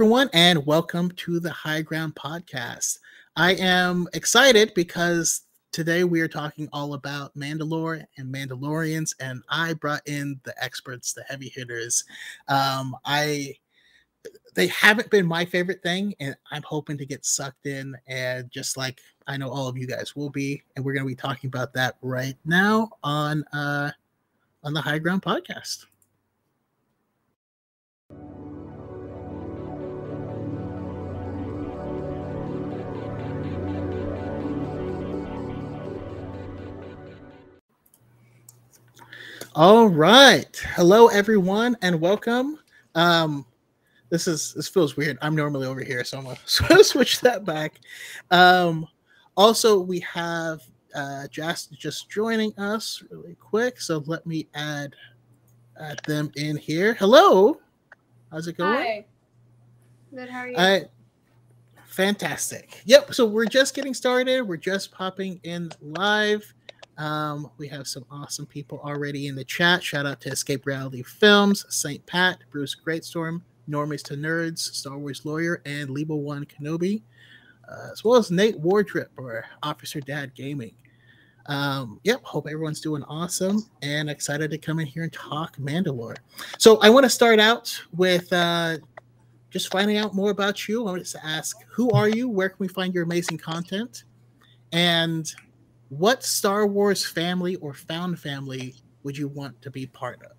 everyone, and welcome to the High Ground Podcast. I am excited because today we are talking all about Mandalore and Mandalorians, and I brought in the experts, the heavy hitters. Um, I they haven't been my favorite thing, and I'm hoping to get sucked in, and just like I know all of you guys will be, and we're going to be talking about that right now on uh on the High Ground Podcast. All right. Hello, everyone, and welcome. Um, this is this feels weird. I'm normally over here, so I'm gonna switch that back. Um, also, we have uh, just just joining us really quick. So let me add add them in here. Hello, how's it going? Hi. Good. How are you? Uh, fantastic. Yep. So we're just getting started. We're just popping in live. Um, we have some awesome people already in the chat. Shout out to Escape Reality Films, St. Pat, Bruce Greatstorm, Normies to Nerds, Star Wars Lawyer, and Lebo One Kenobi, uh, as well as Nate Wardrip or Officer Dad Gaming. Um, yep, hope everyone's doing awesome and excited to come in here and talk Mandalore. So I want to start out with uh, just finding out more about you. I want to ask, who are you? Where can we find your amazing content? And what Star Wars family or found family would you want to be part of?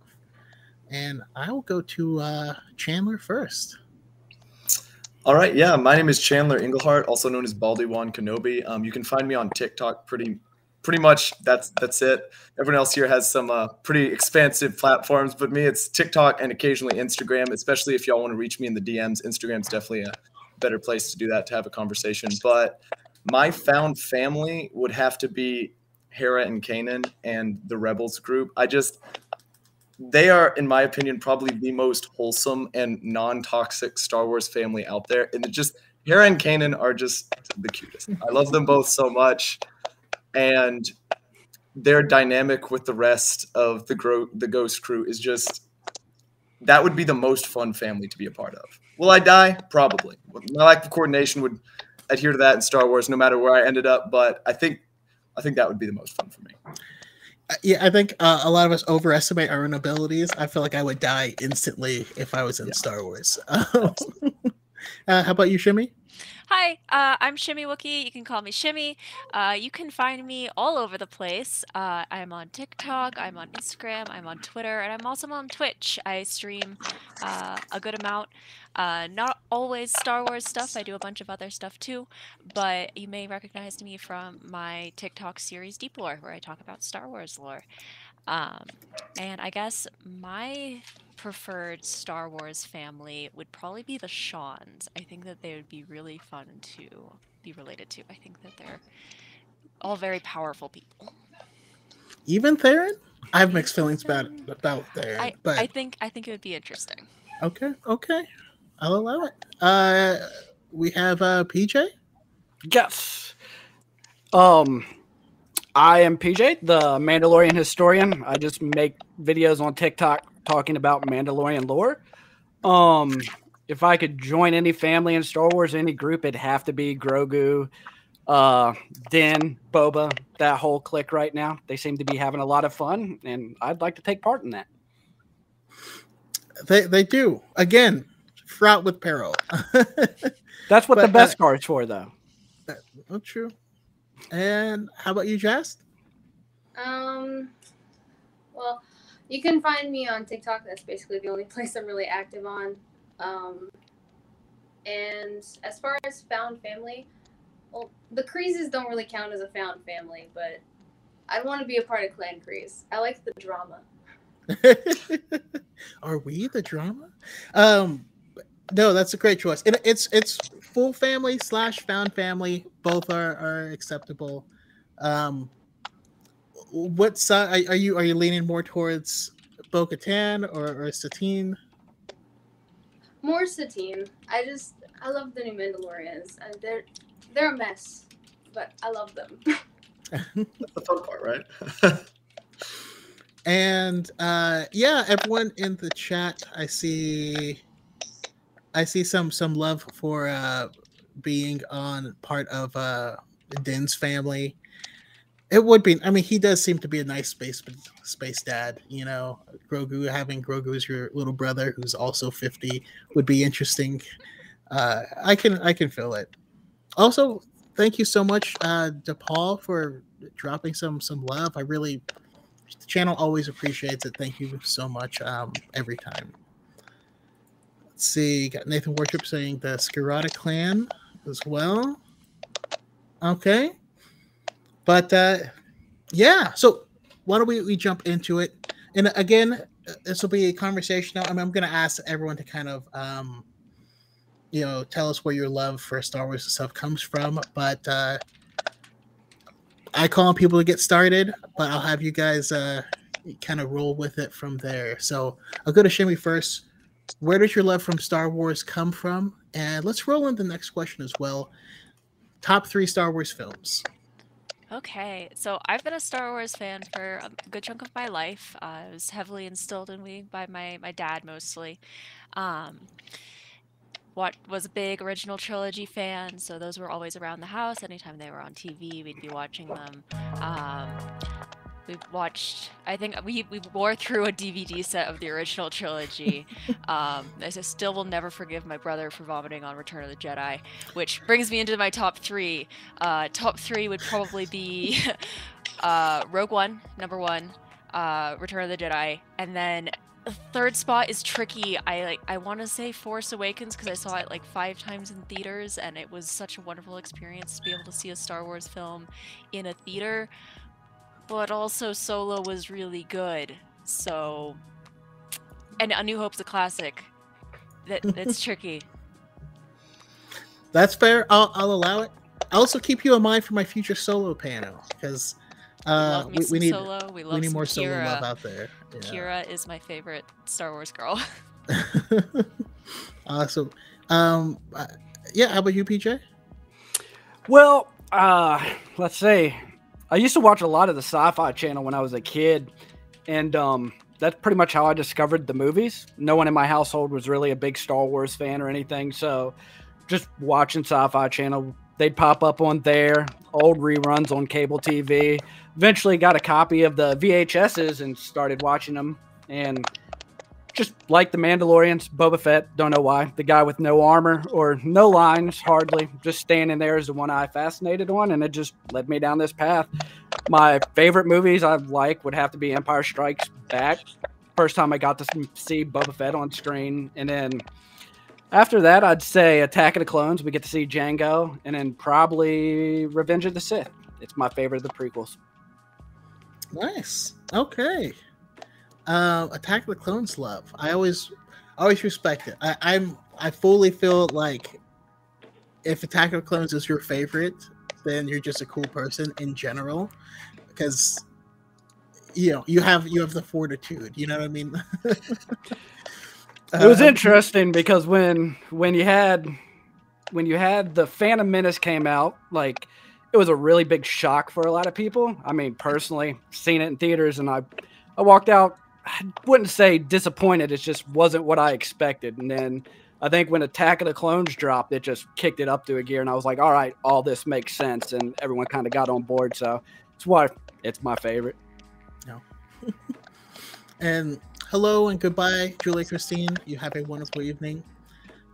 And I will go to uh, Chandler first. All right, yeah, my name is Chandler Englehart, also known as Baldy Wan Kenobi. Um, you can find me on TikTok. Pretty, pretty much that's that's it. Everyone else here has some uh, pretty expansive platforms, but me, it's TikTok and occasionally Instagram. Especially if y'all want to reach me in the DMs, Instagram's definitely a better place to do that to have a conversation. But my found family would have to be Hera and Kanan and the Rebels group. I just they are, in my opinion, probably the most wholesome and non-toxic Star Wars family out there. And it just Hera and Kanan are just the cutest. I love them both so much, and their dynamic with the rest of the gro- the Ghost crew is just that would be the most fun family to be a part of. Will I die? Probably. My lack of coordination would adhere to that in Star Wars, no matter where I ended up. But I think I think that would be the most fun for me. Yeah, I think uh, a lot of us overestimate our own abilities. I feel like I would die instantly if I was in yeah. Star Wars. uh, how about you, Shimmy? Hi, uh, I'm Shimmy Wookie. You can call me Shimmy. Uh, you can find me all over the place. Uh, I'm on TikTok, I'm on Instagram, I'm on Twitter, and I'm also on Twitch. I stream uh, a good amount. Uh, not always Star Wars stuff. I do a bunch of other stuff too, but you may recognize me from my TikTok series Deep Lore, where I talk about Star Wars lore. Um, and I guess my preferred Star Wars family would probably be the Shans. I think that they would be really fun to be related to. I think that they're all very powerful people. Even Theron? I have mixed feelings about about Theron, I, but I think I think it would be interesting. Okay, okay, I'll allow it. Uh, we have uh PJ. Yes. Um, I am PJ, the Mandalorian historian. I just make videos on TikTok talking about Mandalorian lore. Um, if I could join any family in Star Wars, any group, it'd have to be Grogu, uh, Din, Boba, that whole clique right now. They seem to be having a lot of fun, and I'd like to take part in that. They they do again, fraught with peril. That's what but, the best uh, card's for, though. That's uh, true. And how about you, Jess? Um, well, you can find me on TikTok. That's basically the only place I'm really active on. Um, and as far as found family, well, the Kryzes don't really count as a found family, but I want to be a part of Clan Kryze. I like the drama. Are we the drama? Um, no, that's a great choice. And it's it's full family slash found family. Both are are acceptable. Um, what side are, you? Are you leaning more towards Bo Katan or, or Satine? More Satine. I just I love the new Mandalorians, and they're they're a mess, but I love them. That's the fun part, right? and uh, yeah, everyone in the chat, I see I see some some love for uh being on part of uh Din's family. It would be. I mean, he does seem to be a nice space space dad. You know, Grogu having Grogu as your little brother, who's also fifty, would be interesting. Uh, I can I can feel it. Also, thank you so much, uh, DePaul, for dropping some some love. I really the channel always appreciates it. Thank you so much um, every time. Let's see, got Nathan Worship saying the Skirata clan as well. Okay. But uh, yeah, so why don't we, we jump into it? And again, this will be a conversation. I'm, I'm going to ask everyone to kind of, um, you know, tell us where your love for Star Wars and stuff comes from. But uh, I call on people to get started, but I'll have you guys uh, kind of roll with it from there. So I'll go to Shimmy first. Where does your love from Star Wars come from? And let's roll into the next question as well. Top three Star Wars films. Okay, so I've been a Star Wars fan for a good chunk of my life. Uh, it was heavily instilled in me by my, my dad mostly. Um, what was a big original trilogy fan, so those were always around the house. Anytime they were on TV, we'd be watching them. Um, we watched i think we, we wore through a dvd set of the original trilogy. Um, i still will never forgive my brother for vomiting on return of the jedi which brings me into my top three. Uh, top three would probably be uh, rogue one number one uh, return of the jedi and then the third spot is tricky. I like i want to say force awakens because i saw it like five times in theaters and it was such a wonderful experience to be able to see a star wars film in a theater but also Solo was really good. So, and A New Hope's a classic. That that's tricky. That's fair. I'll I'll allow it. I also keep you in mind for my future solo panel because uh, we, we, need solo. We, we need more Qi'ra. solo love out there. Yeah. Qi'ra is my favorite Star Wars girl. awesome. Um, uh, yeah. How about you, PJ? Well, uh, let's see. I used to watch a lot of the Sci-Fi Channel when I was a kid, and um, that's pretty much how I discovered the movies. No one in my household was really a big Star Wars fan or anything, so just watching Sci-Fi Channel, they'd pop up on there, old reruns on cable TV. Eventually, got a copy of the VHSs and started watching them, and just like the Mandalorians, Boba Fett, don't know why. The guy with no armor or no lines, hardly, just standing there is the one I fascinated on, and it just led me down this path. My favorite movies I like would have to be Empire Strikes Back. First time I got to see Boba Fett on screen, and then after that, I'd say Attack of the Clones. We get to see Jango, and then probably Revenge of the Sith. It's my favorite of the prequels. Nice. Okay uh, Attack of the Clones love. I always always respect it. I, I'm I fully feel like if Attack of the Clones is your favorite, then you're just a cool person in general. Because you know, you have you have the fortitude, you know what I mean? it was um, interesting because when when you had when you had the Phantom Menace came out, like it was a really big shock for a lot of people. I mean, personally, seen it in theaters and I I walked out I wouldn't say disappointed. It just wasn't what I expected. And then I think when Attack of the Clones dropped, it just kicked it up to a gear, and I was like, all right, all this makes sense, and everyone kind of got on board. So it's why it's my favorite. No. and hello and goodbye, Julie Christine. You have a wonderful evening.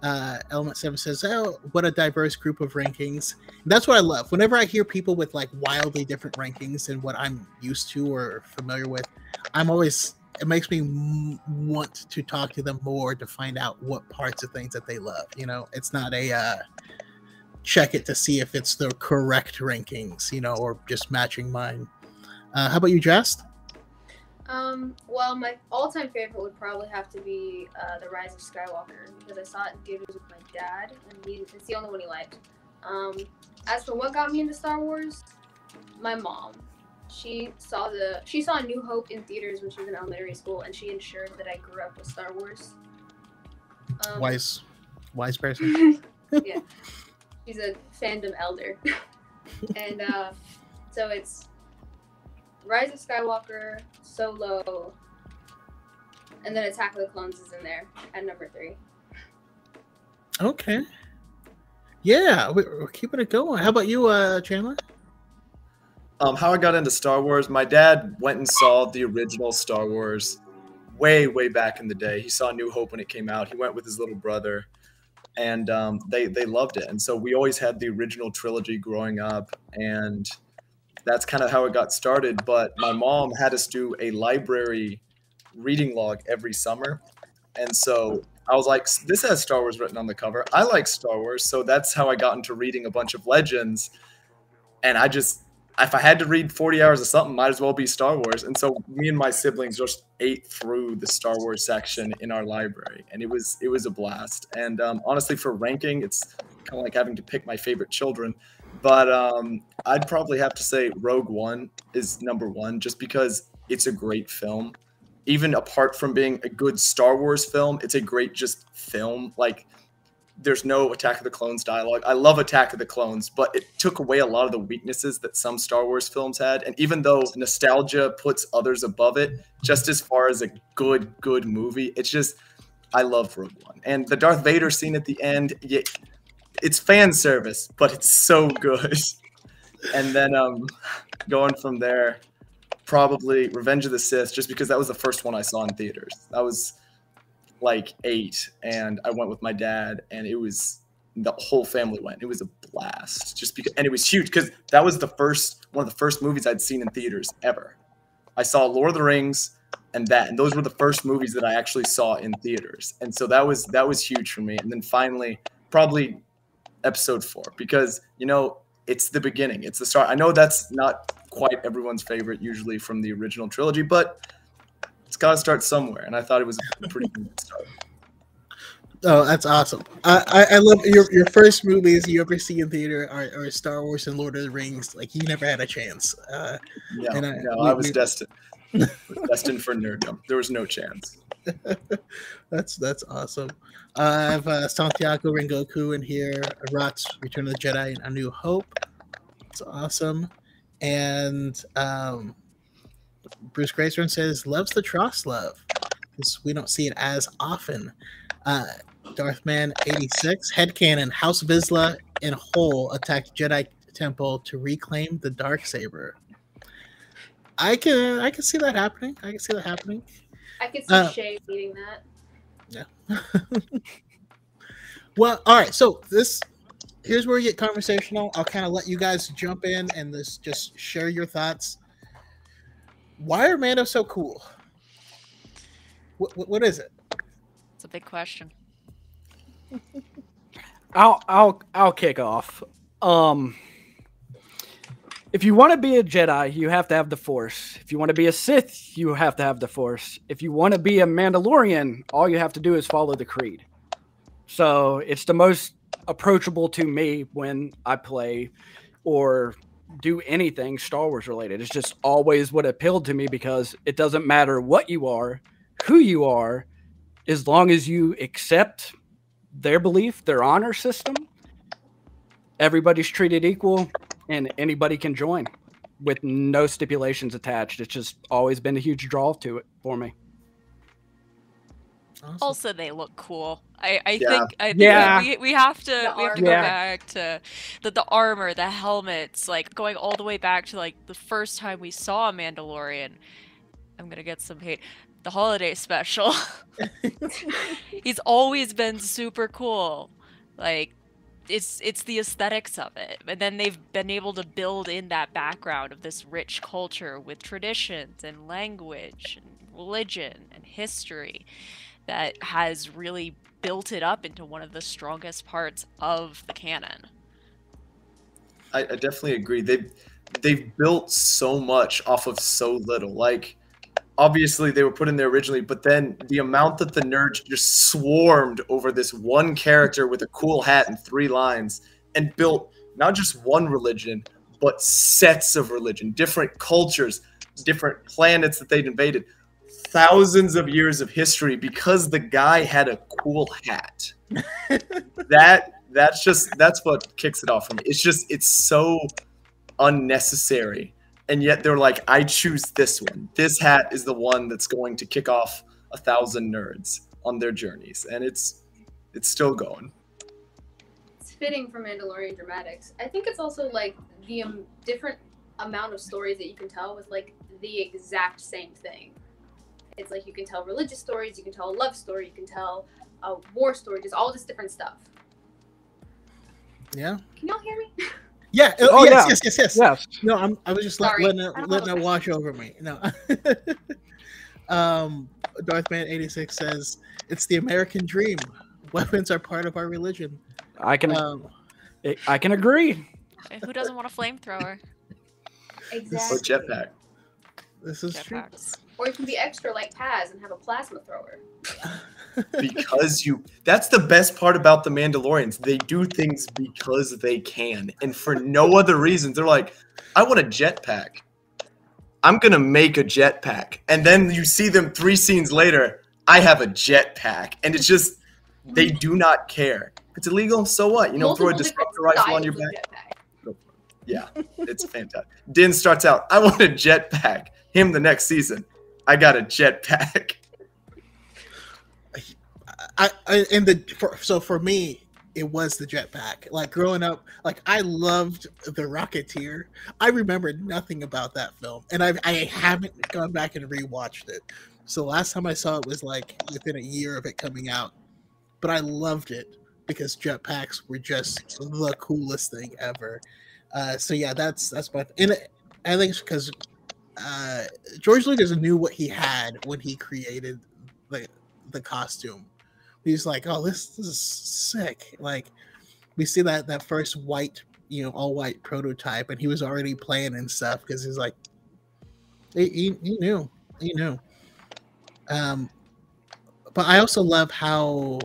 Uh, Element Seven says, "Oh, what a diverse group of rankings." And that's what I love. Whenever I hear people with like wildly different rankings than what I'm used to or familiar with, I'm always it makes me want to talk to them more to find out what parts of things that they love. You know, it's not a uh, check it to see if it's the correct rankings, you know, or just matching mine. Uh, how about you, Jess? Um, well, my all-time favorite would probably have to be uh, The Rise of Skywalker because I saw it in theaters with my dad, and he, it's the only one he liked. Um, as for what got me into Star Wars, my mom she saw the she saw New Hope in theaters when she was in elementary school, and she ensured that I grew up with Star Wars. Um, wise, wise person. yeah, she's a fandom elder, and uh, so it's Rise of Skywalker, Solo, and then Attack of the Clones is in there at number three. Okay. Yeah, we, we're keeping it going. How about you, uh, Chandler? Um, how I got into Star Wars, my dad went and saw the original Star Wars way, way back in the day. He saw New Hope when it came out. He went with his little brother, and um, they they loved it. And so we always had the original trilogy growing up, and that's kind of how it got started. But my mom had us do a library reading log every summer, and so I was like, this has Star Wars written on the cover. I like Star Wars, so that's how I got into reading a bunch of legends, and I just if I had to read 40 hours of something, might as well be Star Wars. And so me and my siblings just ate through the Star Wars section in our library, and it was it was a blast. And um, honestly, for ranking, it's kind of like having to pick my favorite children. But um, I'd probably have to say Rogue One is number one, just because it's a great film. Even apart from being a good Star Wars film, it's a great just film. Like there's no Attack of the Clones dialogue. I love Attack of the Clones, but it took away a lot of the weaknesses that some Star Wars films had. And even though nostalgia puts others above it, just as far as a good, good movie, it's just I love Rogue One. And the Darth Vader scene at the end, it's fan service, but it's so good. And then um, going from there, probably Revenge of the Sith, just because that was the first one I saw in theaters. That was like eight, and I went with my dad, and it was the whole family went. It was a blast, just because, and it was huge because that was the first one of the first movies I'd seen in theaters ever. I saw Lord of the Rings and that, and those were the first movies that I actually saw in theaters, and so that was that was huge for me. And then finally, probably episode four because you know it's the beginning, it's the start. I know that's not quite everyone's favorite usually from the original trilogy, but it's got to start somewhere, and I thought it was a pretty good start. Oh, that's awesome! I, I, I, love your your first movies you ever see in theater are, are, Star Wars and Lord of the Rings. Like you never had a chance. Uh, yeah, and I, no, we, I was we, destined. was destined for nerddom. There was no chance. that's that's awesome. Uh, I have uh, Santiago Rengoku in here. Rats Return of the Jedi and A New Hope. It's awesome, and um, Bruce Grayson says loves the Tross love because we don't see it as often. Uh, Darthman 86 headcanon House Vizsla in whole attacked Jedi Temple to reclaim the dark saber. I can I can see that happening. I can see that happening. I can see uh, Shay beating that. Yeah. well, all right. So this here's where we get conversational. I'll kind of let you guys jump in and this just share your thoughts why are Mando so cool? What, what, what is it? It's a big question. I'll I'll I'll kick off. Um, if you want to be a Jedi, you have to have the Force. If you want to be a Sith, you have to have the Force. If you want to be a Mandalorian, all you have to do is follow the creed. So it's the most approachable to me when I play or do anything Star Wars related. It's just always what appealed to me because it doesn't matter what you are, who you are, as long as you accept their belief, their honor system, everybody's treated equal and anybody can join with no stipulations attached. It's just always been a huge draw to it for me. Awesome. Also, they look cool. I, I yeah. think I think yeah. we, we have to the we have to go yeah. back to the the armor, the helmets, like going all the way back to like the first time we saw a Mandalorian. I'm gonna get some hate. The holiday special. He's always been super cool. Like it's it's the aesthetics of it. And then they've been able to build in that background of this rich culture with traditions and language and religion and history that has really built it up into one of the strongest parts of the canon. I, I definitely agree. They've they've built so much off of so little. Like obviously they were put in there originally, but then the amount that the nerds just swarmed over this one character with a cool hat and three lines and built not just one religion, but sets of religion, different cultures, different planets that they'd invaded thousands of years of history because the guy had a cool hat. that that's just that's what kicks it off for me. It's just it's so unnecessary. And yet they're like, I choose this one. This hat is the one that's going to kick off a thousand nerds on their journeys. And it's it's still going. It's fitting for Mandalorian dramatics. I think it's also like the um, different amount of stories that you can tell with like the exact same thing. It's like you can tell religious stories, you can tell a love story, you can tell a war story, just all this different stuff. Yeah. Can y'all hear me? Yeah. Oh, Oh, yes, yeah. yes, yes, yes. Yes. No, I'm. I was just let, Sorry. letting it, I letting it wash over me. No. um, Darthman eighty six says it's the American dream. Weapons are part of our religion. I can Um, I can agree. Who doesn't want a flamethrower? Exactly. Or jetpack. this is true. Jetpacks. Or you can be extra like Paz and have a plasma thrower. because you that's the best part about the mandalorians. They do things because they can and for no other reason. They're like i want a jetpack. I'm gonna make a jetpack. And then you see them three scenes later i have a jetpack. And it's just they do not care. If it's illegal so what? You know throw a Multiple disruptor rifle on your back? yeah it's fantastic. Din starts out i want a jetpack. Him the next season i got a jetpack I, I the for, so for me it was the jetpack like growing up like i loved the rocketeer. I remember nothing about that film and i i haven't gone back and rewatched it. So last time i saw it was like within a year of it coming out. But i loved it because jetpacks were just the coolest thing ever. Uh so yeah that's that's my and i think it's because uh george lucas knew what he had when he created the the costume he's like, "Oh, this, this is sick!" Like, we see that that first white, you know, all white prototype, and he was already playing and stuff because he's like, he, he, he knew, he knew. Um, but I also love how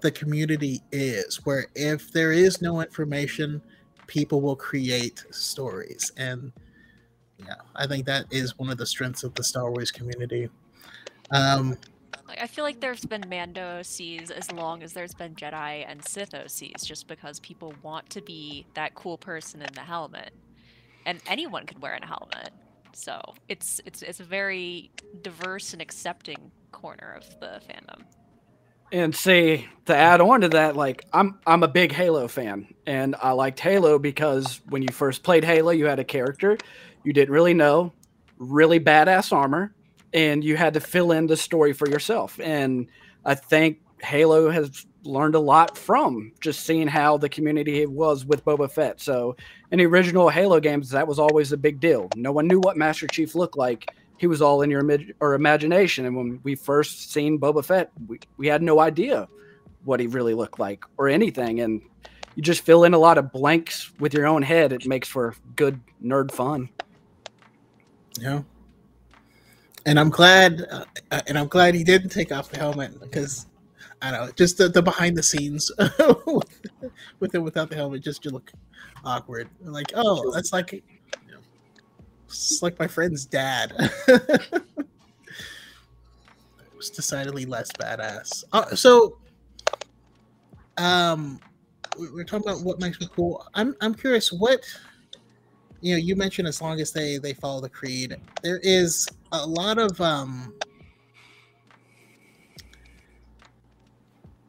the community is, where if there is no information, people will create stories, and yeah, I think that is one of the strengths of the Star Wars community. Um, I feel like there's been Mando OCs as long as there's been Jedi and Sith OCs, just because people want to be that cool person in the helmet, and anyone could wear a helmet. So it's it's it's a very diverse and accepting corner of the fandom. And see, to add on to that, like I'm I'm a big Halo fan, and I liked Halo because when you first played Halo, you had a character you didn't really know, really badass armor, and you had to fill in the story for yourself. And I think Halo has learned a lot from just seeing how the community was with Boba Fett. So in the original Halo games, that was always a big deal. No one knew what Master Chief looked like. He was all in your or imagination. And when we first seen Boba Fett, we, we had no idea what he really looked like or anything. And you just fill in a lot of blanks with your own head. It makes for good nerd fun. Yeah. And I'm glad, uh, and I'm glad he didn't take off the helmet because I don't know, just the, the behind the scenes with it without the helmet just to look awkward. Like, oh, that's like, you know, it's like my friend's dad. it was decidedly less badass. Uh, so, um, we're talking about what makes me cool. I'm I'm curious what you know you mentioned as long as they they follow the creed there is a lot of um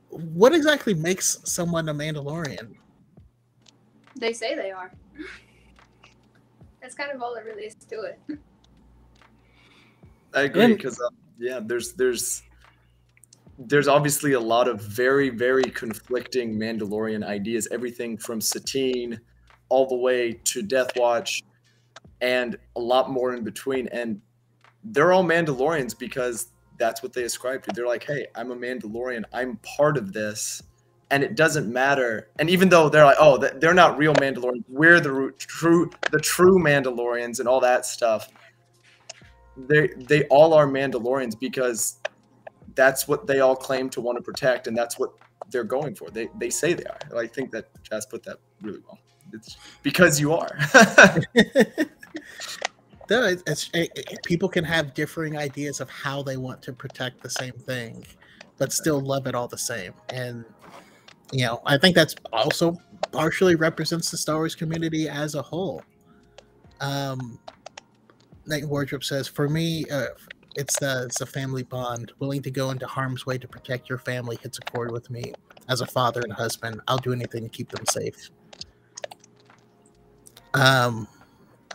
what exactly makes someone a mandalorian They say they are. That's kind of all there really is to it. I agree And- because uh, yeah, there's there's there's obviously a lot of very very conflicting Mandalorian ideas. Everything from Satine all the way to Death Watch, and a lot more in between. And they're all Mandalorians because that's what they ascribe to. They're like, hey, I'm a Mandalorian. I'm part of this. And it doesn't matter. And even though they're like, oh, they're not real Mandalorians, we're the ru- true, the true Mandalorians, and all that stuff they they all are Mandalorians because that's what they all claim to want to protect, and that's what they're going for. They they say they are. I think that Jazz put that really well. It's because you are. no, it's, it's, it, it- people can have differing ideas of how they want to protect the same thing but still love it all the same and you know i think that's also partially represents the star wars community as a whole um Nate Wardrip says, "For me, uh, it's the it's a family bond. Willing to go into harm's way to protect your family hits a chord with me. as a father and husband. I'll do anything to keep them safe. Um,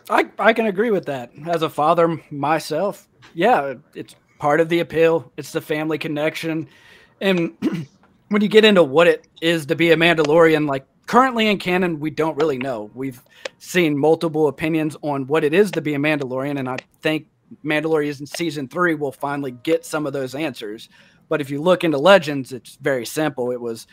I, I can agree with that. As a father myself, yeah, it's part of the appeal. It's the family connection. And when you get into what it is to be a Mandalorian, like currently in canon, we don't really know. We've seen multiple opinions on what it is to be a Mandalorian, and I think Mandalorian season three will finally get some of those answers. But if you look into Legends, it's very simple. It was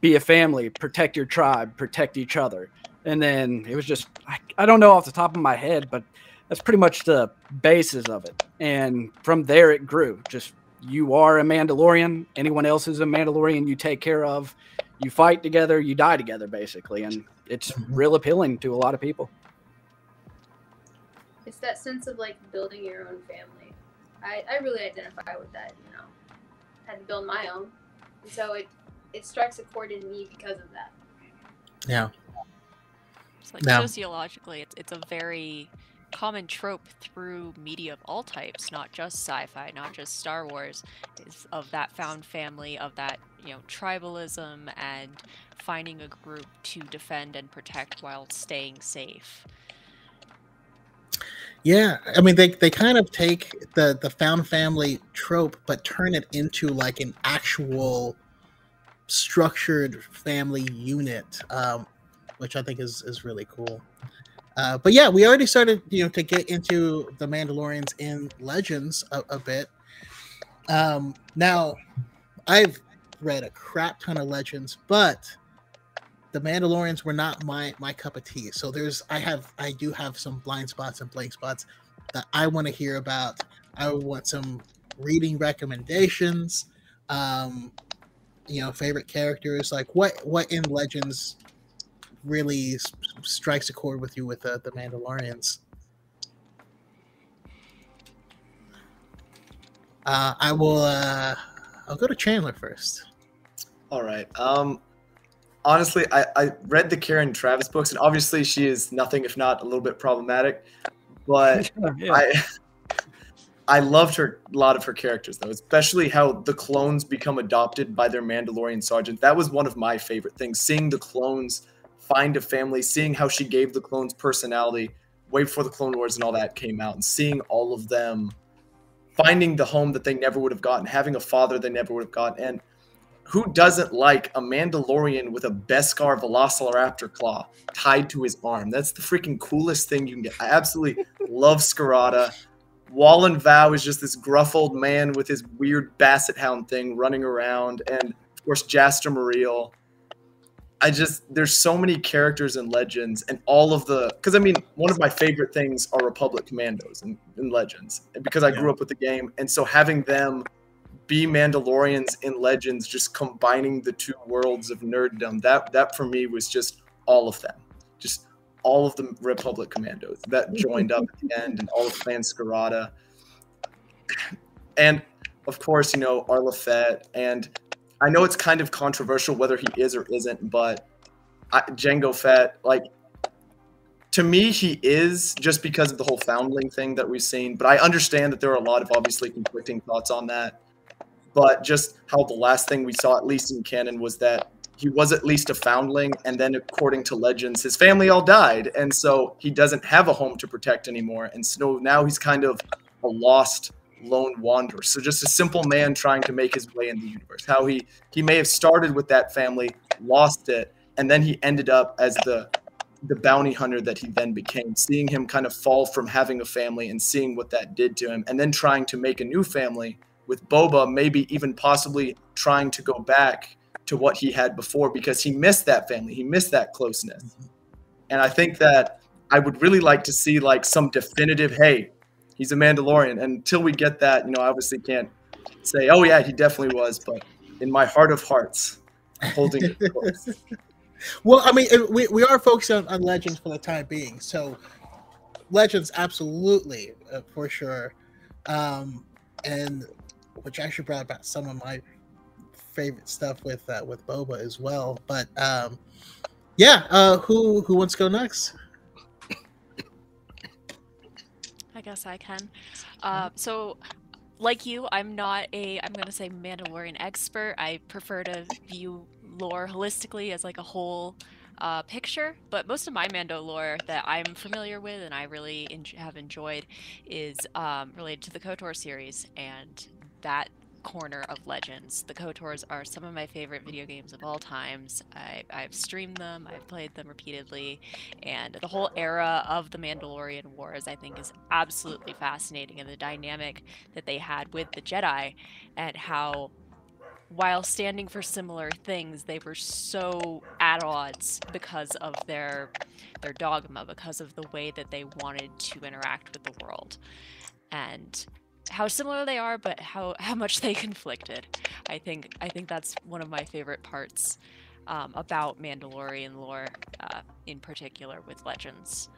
be a family, protect your tribe, protect each other. And then it was just, I, I don't know off the top of my head, but that's pretty much the basis of it. And from there, it grew. Just you are a Mandalorian. Anyone else is a Mandalorian you take care of. You fight together, you die together, basically. And it's real appealing to a lot of people. It's that sense of like building your own family. I, I really identify with that, you know. I had to build my own. And so it it strikes a chord in me because of that. yeah. It's like sociologically, it's it's a very common trope through media of all types, not just sci-fi, not just Star Wars, is of that found family, of that you know tribalism, and finding a group to defend and protect while staying safe. Yeah, I mean they they kind of take the the found family trope but turn it into like an actual structured family unit, um, which I think is is really cool. Uh, but yeah, we already started you know to get into the Mandalorians in Legends a, a bit. Um, now, I've read a crap ton of Legends, but the Mandalorians were not my my cup of tea. So there's I have I do have some blind spots and blank spots that I want to hear about. I want some reading recommendations. Um, you know, favorite characters. Like what what in Legends really s- strikes a chord with you with the, the Mandalorians. Uh, I will. Uh, I'll go to Chandler first. All right. Um, honestly, I, I read the Karen Traviss books, and obviously she is nothing if not a little bit problematic. But Yeah. I I loved her a lot of her characters though, especially how the clones become adopted by their Mandalorian sergeant. That was one of my favorite things. Seeing the clones find a family, seeing how she gave the clones personality way before the Clone Wars and all that came out, and seeing all of them finding the home that they never would have gotten, having a father they never would have gotten, and who doesn't like a Mandalorian with a Beskar Velociraptor claw tied to his arm? That's the freaking coolest thing you can get. I absolutely love Skirata. Walon Vau is just this gruff old man with his weird basset hound thing running around, and of course Jaster Mereel. I just there's so many characters and legends, and all of the because I mean one of my favorite things are Republic Commandos and, and Legends, because I grew up with the game, and so having them be Mandalorians in Legends, just combining the two worlds of nerddom. That that for me was just all of them, just all of the Republic Commandos that joined up at the end, and all of Clan Skirata, and of course you know Arla Fett, and I know it's kind of controversial whether he is or isn't, but I, Jango Fett, like to me he is just because of the whole foundling thing that we've seen but i understand that there are a lot of obviously conflicting thoughts on that. But just how the last thing we saw at least in canon was that he was at least a foundling and then according to legends his family all died and so he doesn't have a home to protect anymore and so now he's kind of a lost lone wanderer. So just a simple man trying to make his way in the universe. How he he may have started with that family lost it and then he ended up as the the bounty hunter that he then became, seeing him kind of fall from having a family and seeing what that did to him, and then trying to make a new family with Boba, maybe even possibly trying to go back to what he had before because he missed that family, he missed that closeness. Mm-hmm. And I think that I would really like to see like some definitive, hey, he's a Mandalorian. And until we get that, you know, I obviously can't say, oh yeah, he definitely was, but in my heart of hearts, I'm holding it close. Well, I mean, we, we are focused on, on Legends for the time being. So, Legends, absolutely, uh, for sure. Um, and which actually brought about some of my favorite stuff with uh, with Boba as well. But um, yeah, uh, who who wants to go next? I guess I can. Uh, so, like you, I'm not a, I'm going to say Mandalorian expert. I prefer to view lore holistically as like a whole uh, picture. But most of my Mando lore that I'm familiar with and I really en- have enjoyed is um, related to the KOTOR series and that corner of Legends. The KOTORs are some of my favorite video games of all times. I, I've streamed them, I've played them repeatedly, and the whole era of the Mandalorian Wars I think is absolutely fascinating, and the dynamic that they had with the Jedi, and how while standing for similar things, they were so at odds because of their their dogma, because of the way that they wanted to interact with the world. And how similar they are, but how, how much they conflicted. I think I think that's one of my favorite parts um, about Mandalorian lore, uh, in particular with Legends.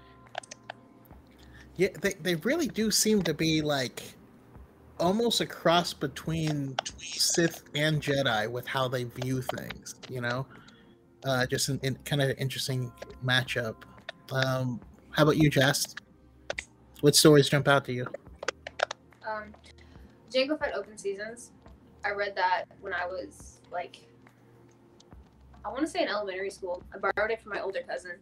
Yeah, they, they really do seem to be like almost a cross between Sith and Jedi with how they view things, you know? Uh, just in, in kind of interesting matchup. Um, how about you, Jess? What stories jump out to you? Um, Jango Fett Open Seasons. I read that when I was like, I want to say in elementary school. I borrowed it from my older cousin,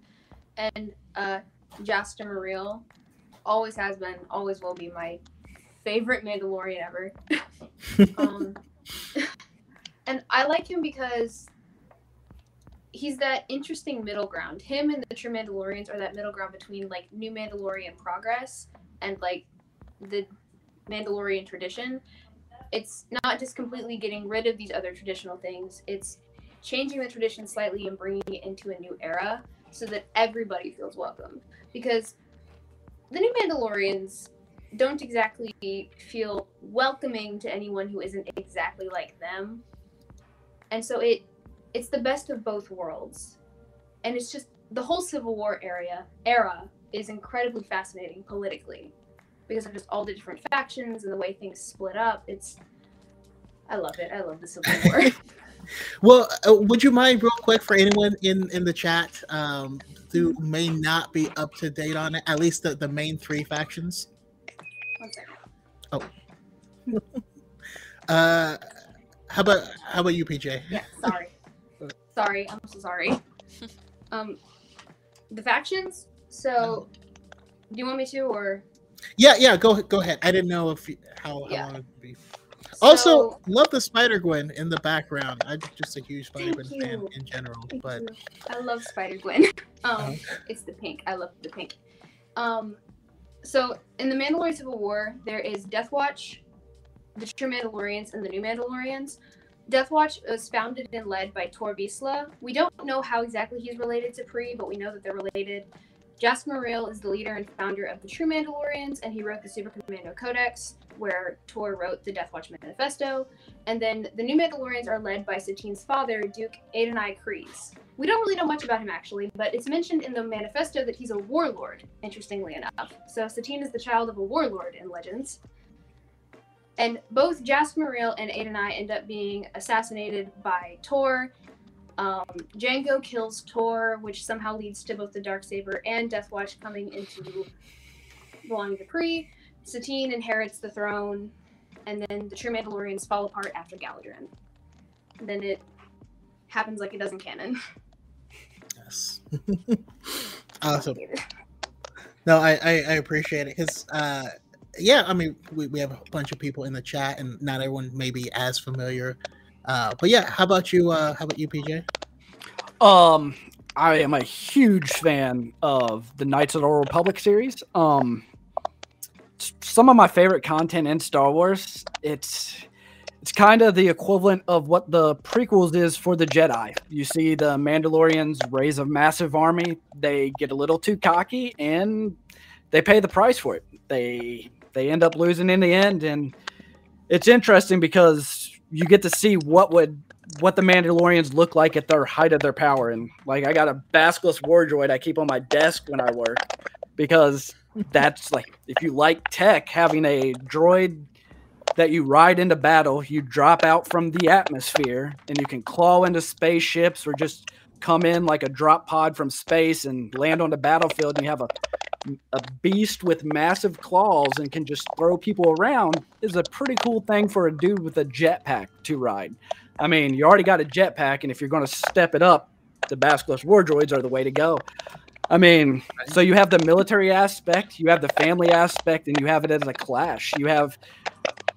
and uh, Jaster Mereel always has been, always will be my favorite Mandalorian ever. um, and I like him because he's that interesting middle ground. Him and the True Mandalorians are that middle ground between like New Mandalorian progress and like the Mandalorian tradition. It's not just completely getting rid of these other traditional things. It's changing the tradition slightly and bringing it into a new era so that everybody feels welcome. Because the new Mandalorians don't exactly feel welcoming to anyone who isn't exactly like them. And so it it's the best of both worlds. And it's just the whole Civil War area era is incredibly fascinating politically because of just all the different factions and the way things split up. It's I love it. I love the Civil War. well, uh, would you mind real quick for anyone in in the chat um, who may not be up to date on it, at least the, the main three factions? One second. Oh. uh, how about how about you, PJ? Yeah, sorry. sorry, I'm so sorry. Um, the factions. So, do you want me to, or Yeah, yeah. Go go ahead. I didn't know if you, how how Yeah. long it'd be. Also, So- love the Spider Gwen in the background. I'm just a huge Spider Gwen fan in general. Thank But you. I love Spider Gwen. Um, Uh-huh. it's the pink. I love the pink. Um, so in the Mandalorian Civil War, there is Death Watch, the True Mandalorians, and the New Mandalorians. Death Watch was founded and led by Tor Vizsla. We don't know how exactly he's related to Pre, but we know that they're related. Jaster Mereel is the leader and founder of the True Mandalorians, and he wrote the Super Commando Codex, where Tor wrote the Death Watch Manifesto. And then the New Mandalorians are led by Satine's father, Duke Adonai Kryze. We don't really know much about him actually, but it's mentioned in the manifesto that he's a warlord, interestingly enough. So Satine is the child of a warlord in Legends. And both Jaster Mereel and Adonai end up being assassinated by Tor. Um, Jango kills Tor, which somehow leads to both the Dark Saber and Deathwatch coming into belonging to Pre. Satine inherits the throne, and then the True Mandalorians fall apart after Galidraan. Then it happens like it does in canon. yes, awesome. No, I I, I appreciate it because uh, yeah, I mean we, we have a bunch of people in the chat and not everyone may be as familiar. Uh, but yeah, how about you? Uh, how about you, PJ? Um, I am a huge fan of the Knights of the Old Republic series. Um, some of my favorite content in Star Wars. It's it's kind of the equivalent of what the prequels is for the Jedi. You see the Mandalorians raise a massive army. They get a little too cocky and they pay the price for it. They they end up losing in the end, and it's interesting because you get to see what would what the Mandalorians look like at their height of their power. And like I got a Basilisk War Droid I keep on my desk when I work because that's like if you like tech, having a droid that you ride into battle, you drop out from the atmosphere and you can claw into spaceships or just come in like a drop pod from space and land on the battlefield and you have a a beast with massive claws and can just throw people around is a pretty cool thing for a dude with a jetpack to ride. I mean, you already got a jetpack, and if you're going to step it up, the Basilisk war droids are the way to go. I mean, so you have the military aspect, you have the family aspect, and you have it as a clash. You have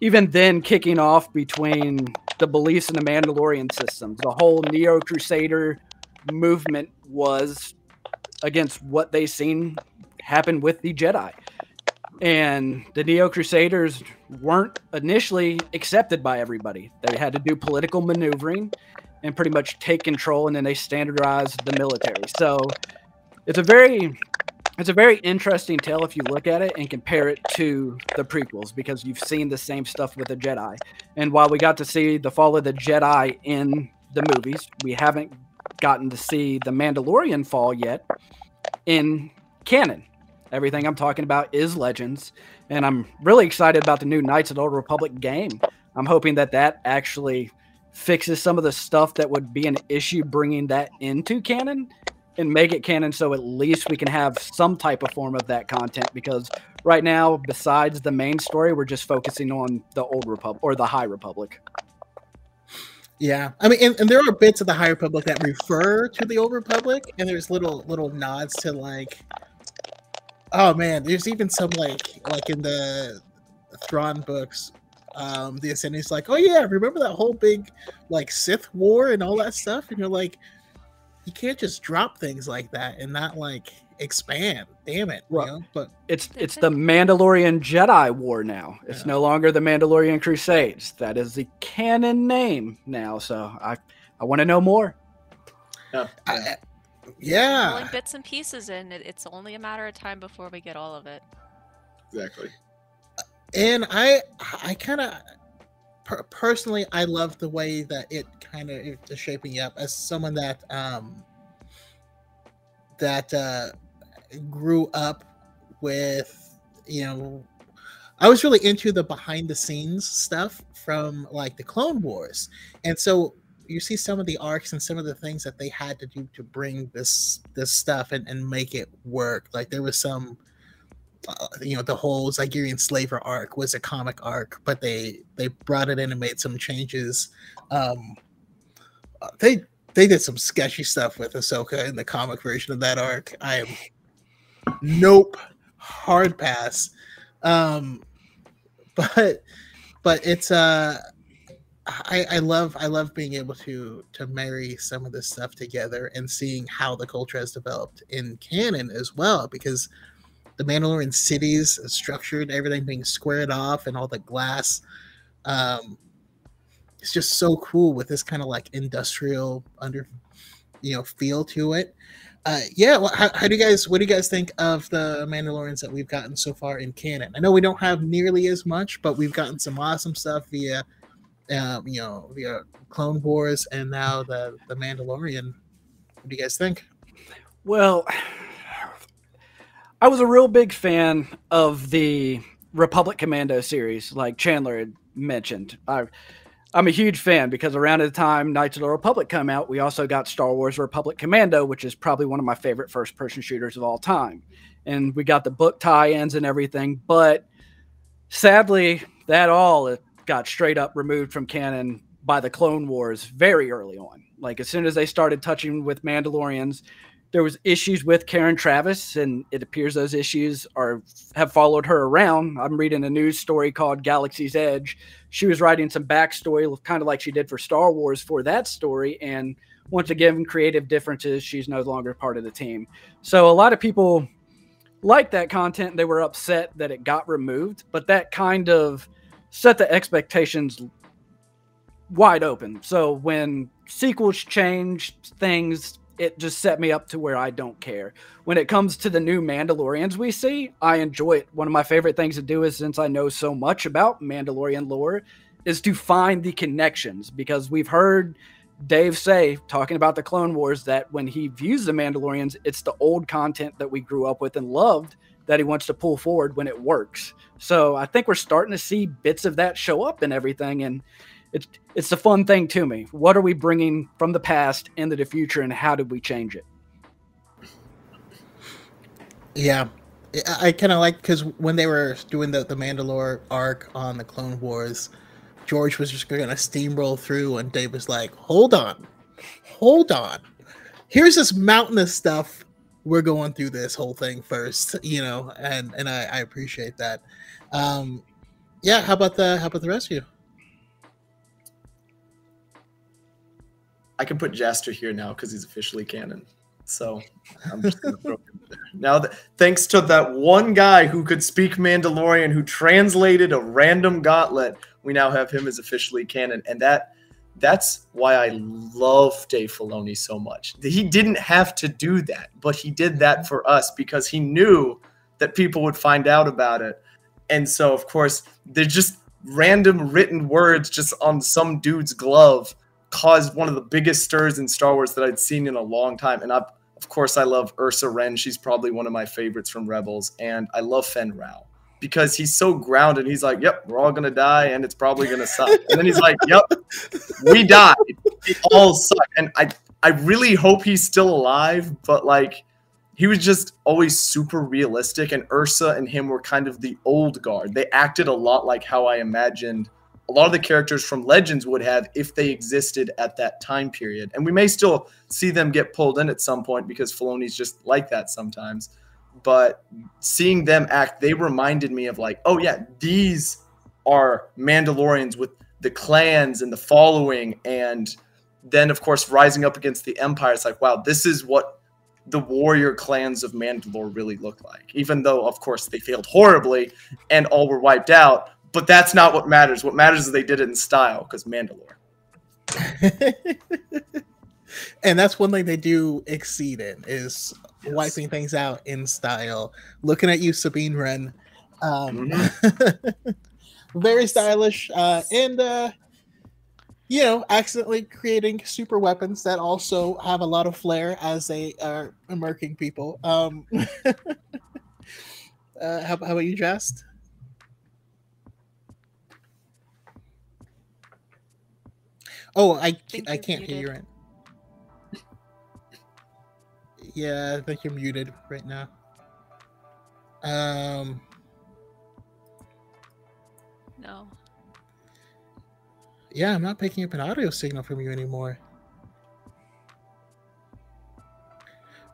even then kicking off between the beliefs in the Mandalorian systems. The whole Neo Crusader movement was against what they seen happen with the Jedi. And the Neo Crusaders weren't initially accepted by everybody. They had to do political maneuvering and pretty much take control, and then they standardized the military. So it's a very it's a very interesting tale if you look at it and compare it to the prequels because you've seen the same stuff with the Jedi. And while we got to see the fall of the Jedi in the movies, we haven't gotten to see the Mandalorian fall yet in canon. Everything I'm talking about is Legends, and I'm really excited about the new Knights of the Old Republic game. I'm hoping that that actually fixes some of the stuff that would be an issue bringing that into canon and make it canon so at least we can have some type of form of that content because right now besides the main story we're just focusing on the old republic or the high republic yeah i mean and, and, there are bits of the high republic that refer to the old republic and there's little little nods to like oh man there's even some like like in the Thrawn books um the ascendant's like oh yeah remember that whole big like sith war and all that stuff and you're like you can't just drop things like that and not like expand. Damn it. Right. You know? But it's it's the Mandalorian Jedi War now. It's yeah. no longer the Mandalorian Crusades. That is the canon name now. So I I want to know more. Yeah. I, yeah. Pulling bits and pieces in. it's only a matter of time before we get all of it. Exactly. And I I kind of per- personally I love the way that it kind of is shaping up as someone that um that uh grew up with you know I was really into the behind the scenes stuff from like the Clone Wars. And so you see some of the arcs and some of the things that they had to do to bring this this stuff and, and make it work. Like there was some uh, you know the whole Zygerian slaver arc was a comic arc, but they they brought it in and made some changes. Um, uh, they they did some sketchy stuff with Ahsoka in the comic version of that arc. I am nope, hard pass. Um, but but it's uh I, I love I love being able to to marry some of this stuff together and seeing how the culture has developed in canon as well because the Mandalorian cities structured, everything being squared off, and all the glass. Um, it's just so cool with this kind of like industrial under, you know, feel to it. Uh, yeah, well, how, how, do you guys? What do you guys think of the Mandalorians that we've gotten so far in canon? I know we don't have nearly as much, but we've gotten some awesome stuff via, uh, you know, the Clone Wars and now the the Mandalorian. What do you guys think? Well, I was a real big fan of the Republic Commando series, like Chandler had mentioned. I, I'm a huge fan because around the time Knights of the Republic come out, we also got Star Wars Republic Commando, which is probably one of my favorite first person shooters of all time. And we got the book tie ins and everything. But sadly, that all got straight up removed from canon by the Clone Wars very early on. Like as soon as they started touching with Mandalorians, there was issues with Karen Traviss, and it appears those issues are have followed her around. I'm reading a news story called Galaxy's Edge. She was writing some backstory, kind of like she did for Star Wars for that story, and once again, creative differences, she's no longer part of the team. So a lot of people like that content. They were upset that it got removed, but that kind of set the expectations wide open. So when sequels change things it just set me up to where I don't care. When it comes to the new Mandalorians we see, I enjoy it. One of my favorite things to do is since I know so much about Mandalorian lore, is to find the connections because we've heard Dave say, talking about the Clone Wars, that when he views the Mandalorians, it's the old content that we grew up with and loved that he wants to pull forward when it works. So I think we're starting to see bits of that show up and everything. And it's it's a fun thing to me. What are we bringing from the past into the future, and how did we change it? Yeah, I kind of like because when they were doing the the Mandalore arc on the Clone Wars, George was just gonna steamroll through, and Dave was like, "Hold on, hold on. Here's this mountainous stuff. We're going through this whole thing first, you know." And and I, I appreciate that. Um, yeah. How about the how about the rest of you? I can put Jaster here now because he's officially canon. So I'm just gonna throw him there. Now, th- thanks to that one guy who could speak Mandalorian, who translated a random gauntlet, we now have him as officially canon, and that that's why I love Dave Filoni so much. He didn't have to do that, but he did that for us because he knew that people would find out about it, and so of course they're just random written words just on some dude's glove caused one of the biggest stirs in Star Wars that I'd seen in a long time. And I, of course, I love Ursa Wren. She's probably one of my favorites from Rebels. And I love Fenn Rau because he's so grounded. He's like, "Yep, we're all gonna die, and it's probably gonna suck." And then he's like, "Yep, we died. It all suck." And I, I really hope he's still alive. But like, he was just always super realistic. And Ursa and him were kind of the old guard. They acted a lot like how I imagined a lot of the characters from Legends would have if they existed at that time period. And we may still see them get pulled in at some point because Filoni's just like that sometimes. But seeing them act, they reminded me of like, oh yeah, these are Mandalorians with the clans and the following, and then of course rising up against the Empire. It's like, wow, this is what the warrior clans of Mandalore really look like. Even though, of course, they failed horribly and all were wiped out, but that's not what matters. What matters is they did it in style because Mandalore. and that's one thing they do exceed in is Yes. wiping things out in style. Looking at you, Sabine Wren. Um, very stylish uh, and uh, you know accidentally creating super weapons that also have a lot of flair as they are murking people um, uh, how, how about you Just? oh i think i can't hear you muted. right yeah i think you're muted right now um No. Yeah, I'm not picking up an audio signal from you anymore.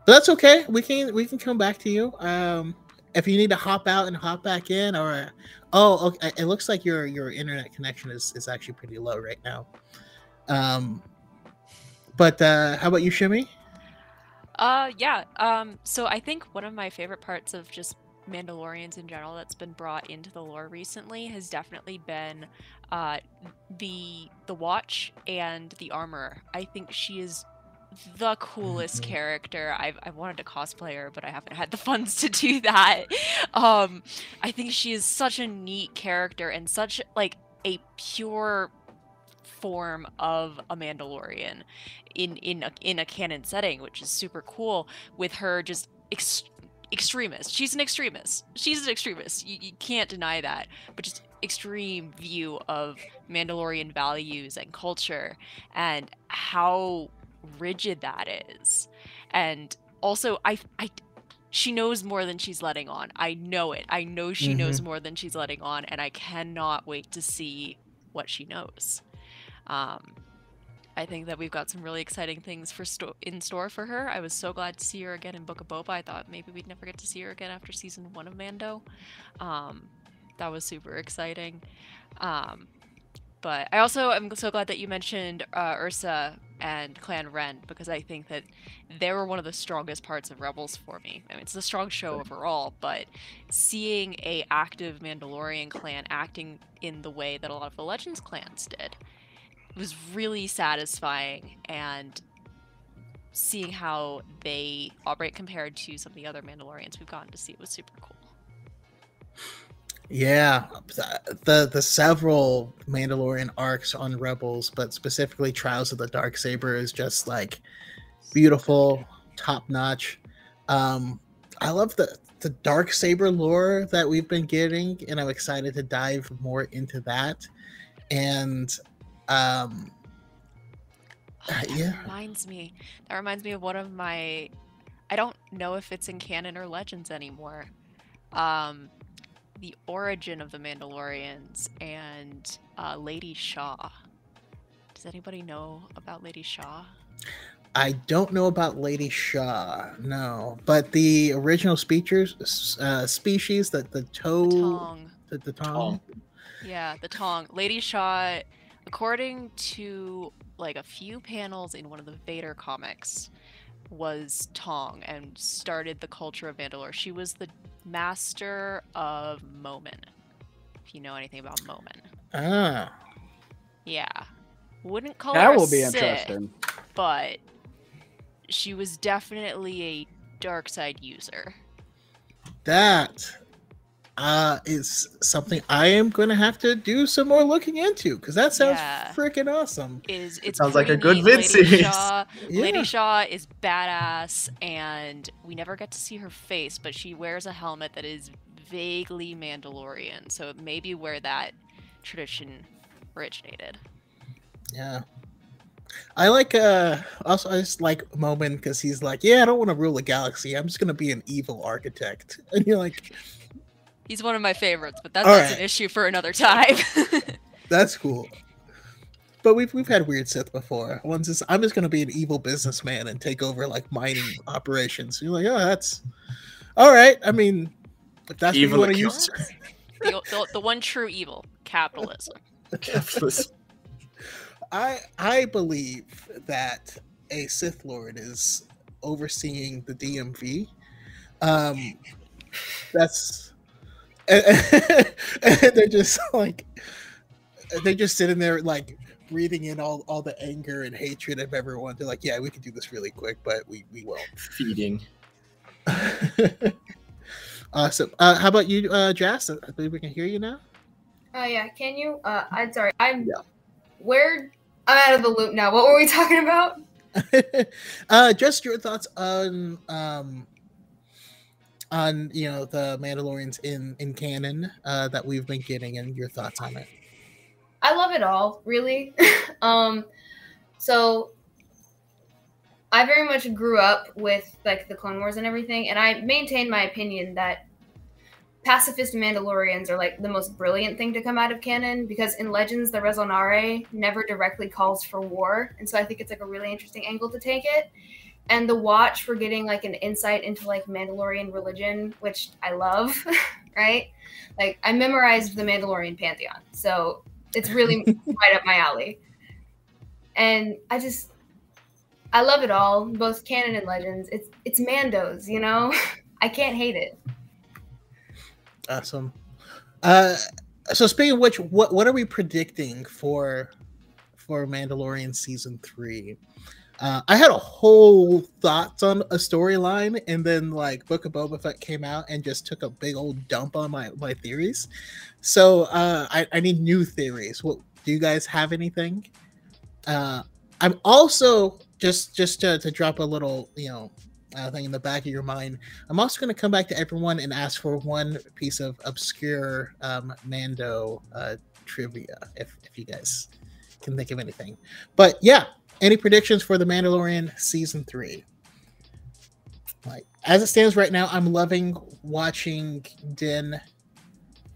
But that's okay. We can we can come back to you. Um, if you need to hop out and hop back in, or oh, okay, it looks like your your internet connection is is actually pretty low right now. Um, but uh, how about you, Shimmy? Uh, yeah. Um, so I think one of my favorite parts of just Mandalorians in general that's been brought into the lore recently has definitely been uh, the the watch and the armor. I think she is the coolest Mhm. character. I've I wanted to cosplay her, but I haven't had the funds to do that. Um, I think she is such a neat character and such like a pure form of a Mandalorian in in a, in a canon setting, which is super cool. With her just ex- extremist, she's an extremist. She's an extremist. You, you can't deny that. But just extreme view of Mandalorian values and culture, and how rigid that is, and also I I. She knows more than she's letting on. I know it. I know she knows mm-hmm. more than she's letting on, and I cannot wait to see what she knows. Um, I think that we've got some really exciting things for sto- in store for her. I was so glad to see her again in Book of Boba. I thought maybe we'd never get to see her again after season one of Mando. Um, that was super exciting. Um, but I also am so glad that you mentioned uh, Ursa and Clan Wren because I think that they were one of the strongest parts of Rebels for me. I mean, it's a strong show overall, but seeing a active Mandalorian clan acting in the way that a lot of the Legends clans did was really satisfying and seeing how they operate compared to some of the other Mandalorians we've gotten to see was super cool. Yeah, the the several Mandalorian arcs on Rebels, but specifically Trials of the Dark Saber is just like beautiful, top notch. Um, I love the the Dark Saber lore that we've been getting, and I'm excited to dive more into that. And um, Oh, that yeah. reminds me. That reminds me of one of my. I don't know if it's in canon or legends anymore. Um, the origin of the Mandalorians and uh, Lady Shaw. Does anybody know about Lady Shaw? I don't know about Lady Shaw, no, but the original speakers, uh, species that the toe, Tong. the, the Tong. Tong. Yeah, the Tong. Lady Shaw, according to like a few panels in one of the Vader comics, was Tong and started the culture of Mandalore. She was the master of Momin. If you know anything about Momin. Ah, Yeah. Wouldn't call That her a will be Sith, interesting. but she was definitely a dark side user. that uh, is something I am going to have to do some more looking into because that sounds Yeah. freaking awesome. Is it's sounds like a good neat. vid Lady series. Shaw, Yeah. Lady Shaw is badass, and we never get to see her face, but she wears a helmet that is vaguely Mandalorian, so it may be where that tradition originated. Yeah. I like uh also I just like Momin because he's like, yeah, I don't want to rule the galaxy. I'm just gonna be an evil architect. And you're like, He's one of my favorites, but that, that's right. an issue for another time. that's cool. But we've we've had weird Sith before. One's just I'm just gonna be an evil businessman and take over like mining operations. You're like, oh, that's all right. I mean, if that's Evil what you want to use. the, the, the one true evil, capitalism. Capitalist. I I believe that a Sith Lord is overseeing the DMV. Um, that's and, and they're just like they're just sitting there like breathing in all all the anger and hatred of everyone. They're like, yeah, we can do this really quick, but we we won't. Feeding. awesome. Uh, how about you, uh, Jas? I believe we can hear you now. Oh yeah, can you? Uh, I'm sorry. I'm. Yeah. Where? I'm out of the loop now. What were we talking about? uh, just your thoughts on um, on you know the Mandalorians in in canon uh, that we've been getting, and your thoughts on it. I love it all, really. um, so I very much grew up with like the Clone Wars and everything, and I maintain my opinion that pacifist Mandalorians are like the most brilliant thing to come out of canon because in Legends, the Resol'nare never directly calls for war, and so I think it's like a really interesting angle to take it. And the Watch for getting like an insight into like Mandalorian religion, which I love, right? Like I memorized the Mandalorian pantheon, so it's really right up my alley. And I just I love it all, both canon and legends. It's it's Mandos, you know? I can't hate it. Awesome. Uh, so speaking of which, what what are we predicting for for Mandalorian season three? Uh, I had a whole thoughts on a storyline, and then like Book of Boba Fett came out and just took a big old dump on my my theories. So uh, I, I need new theories. What do you guys have anything? Uh, I'm also just just to, to drop a little you know uh, thing in the back of your mind. I'm also going to come back to everyone and ask for one piece of obscure um, Mando uh, trivia, if, if you guys can think of anything. But yeah, any predictions for the Mandalorian season three? Like as it stands right now, I'm loving watching Din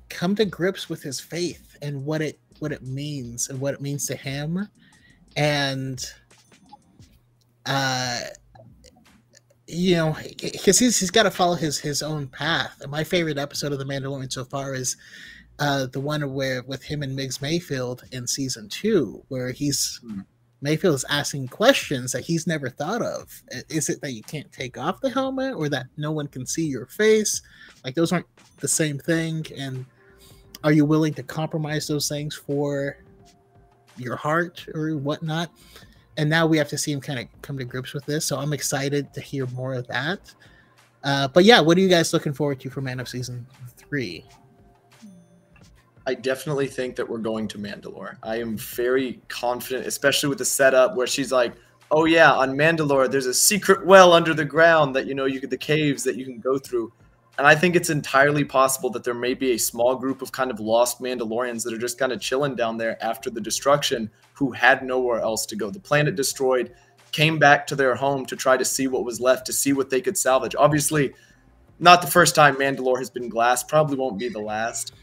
come to grips with his faith and what it what it means and what it means to him, and uh you know, because he's he's got to follow his his own path. And my favorite episode of The Mandalorian so far is uh, the one where with him and Migs Mayfield in season two, where he's Hmm. Mayfield is asking questions that he's never thought of. Is it that you can't take off the helmet, or that no one can see your face? Like those aren't the same thing. And are you willing to compromise those things for your heart or whatnot? and now we have to see him kind of come to grips with this. So I'm excited to hear more of that. Uh, but yeah, what are you guys looking forward to for Mando Season Three? I definitely think that we're going to Mandalore. I am very confident, especially with the setup where she's like, "Oh yeah, on Mandalore, there's a secret well under the ground that you know you could the caves that you can go through." And I think it's entirely possible that there may be a small group of kind of lost Mandalorians that are just kind of chilling down there after the destruction, who had nowhere else to go. The planet destroyed, came back to their home to try to see what was left, to see what they could salvage. Obviously, not the first time Mandalore has been glassed. Probably won't be the last.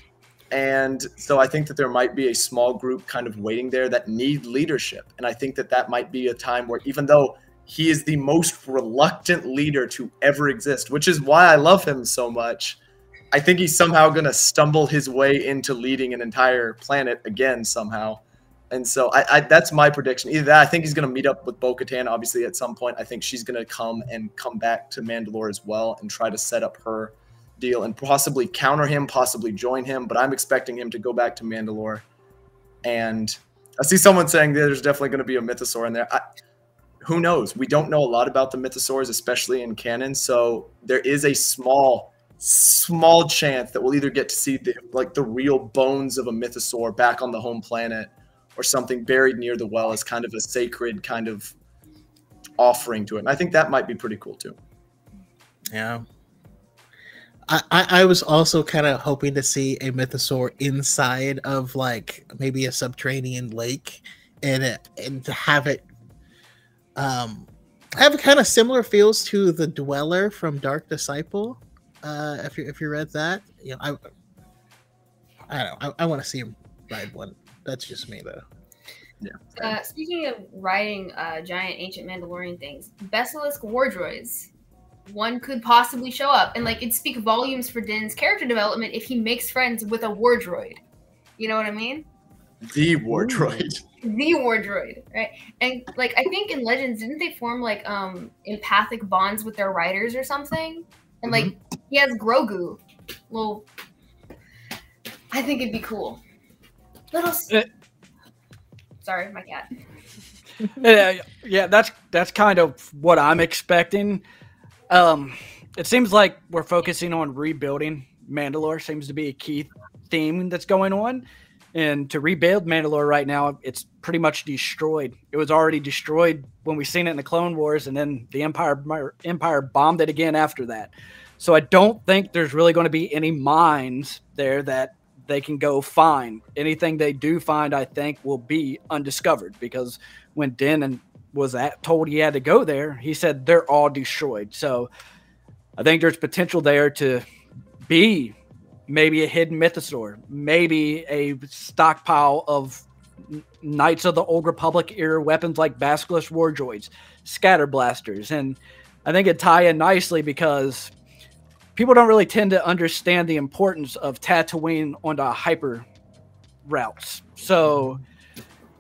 And so I think that there might be a small group kind of waiting there that need leadership. And I think that that might be a time where, even though he is the most reluctant leader to ever exist, which is why I love him so much, I think he's somehow going to stumble his way into leading an entire planet again somehow. And so I, I that's my prediction. Either that, I think he's going to meet up with Bo Katan, obviously, at some point. I think she's going to come and come back to Mandalore as well and try to set up her deal and possibly counter him, possibly join him. But I'm expecting him to go back to Mandalore. And I see someone saying there's definitely going to be a mythosaur in there. I, who knows? We don't know a lot about the mythosaurs, especially in canon. So there is a small, small chance that we'll either get to see the like the real bones of a mythosaur back on the home planet, or something buried near the well as kind of a sacred kind of offering to it. And I think that might be pretty cool too. Yeah. I, I, I was also kind of hoping to see a mythosaur inside of like maybe a subterranean lake and it, and to have it um have kind of similar feels to the dweller from Dark Disciple. Uh if you if you read that, you know, I I don't know, I, I want to see him ride one. That's just me though. Uh, speaking of riding uh, giant ancient Mandalorian things, Basilisk war droids. One could possibly show up, and like it'd speak volumes for Din's character development if he makes friends with a war droid. You know what I mean? The war droid. The war droid, right? And like I think in Legends, didn't they form like um empathic bonds with their riders or something? And like he has Grogu. Well, I think it'd be cool. Little. Uh, Sorry, my cat. yeah, yeah, that's that's kind of what I'm expecting. Um, it seems like we're focusing on rebuilding Mandalore. Seems to be a key theme that's going on. And to rebuild Mandalore right now, it's pretty much destroyed. It was already destroyed when we seen it in the Clone Wars, and then the Empire Empire bombed it again after that. So I don't think there's really going to be any mines there that they can go find. Anything they do find, I think, will be undiscovered because when Den and was at, told he had to go there, he said they're all destroyed. So I think there's potential there to be maybe a hidden mythosaur, maybe a stockpile of Knights of the Old Republic era weapons like War Droids, Scatter Blasters. And I think it tie in nicely because people don't really tend to understand the importance of Tatooine on the hyper routes. So mm-hmm.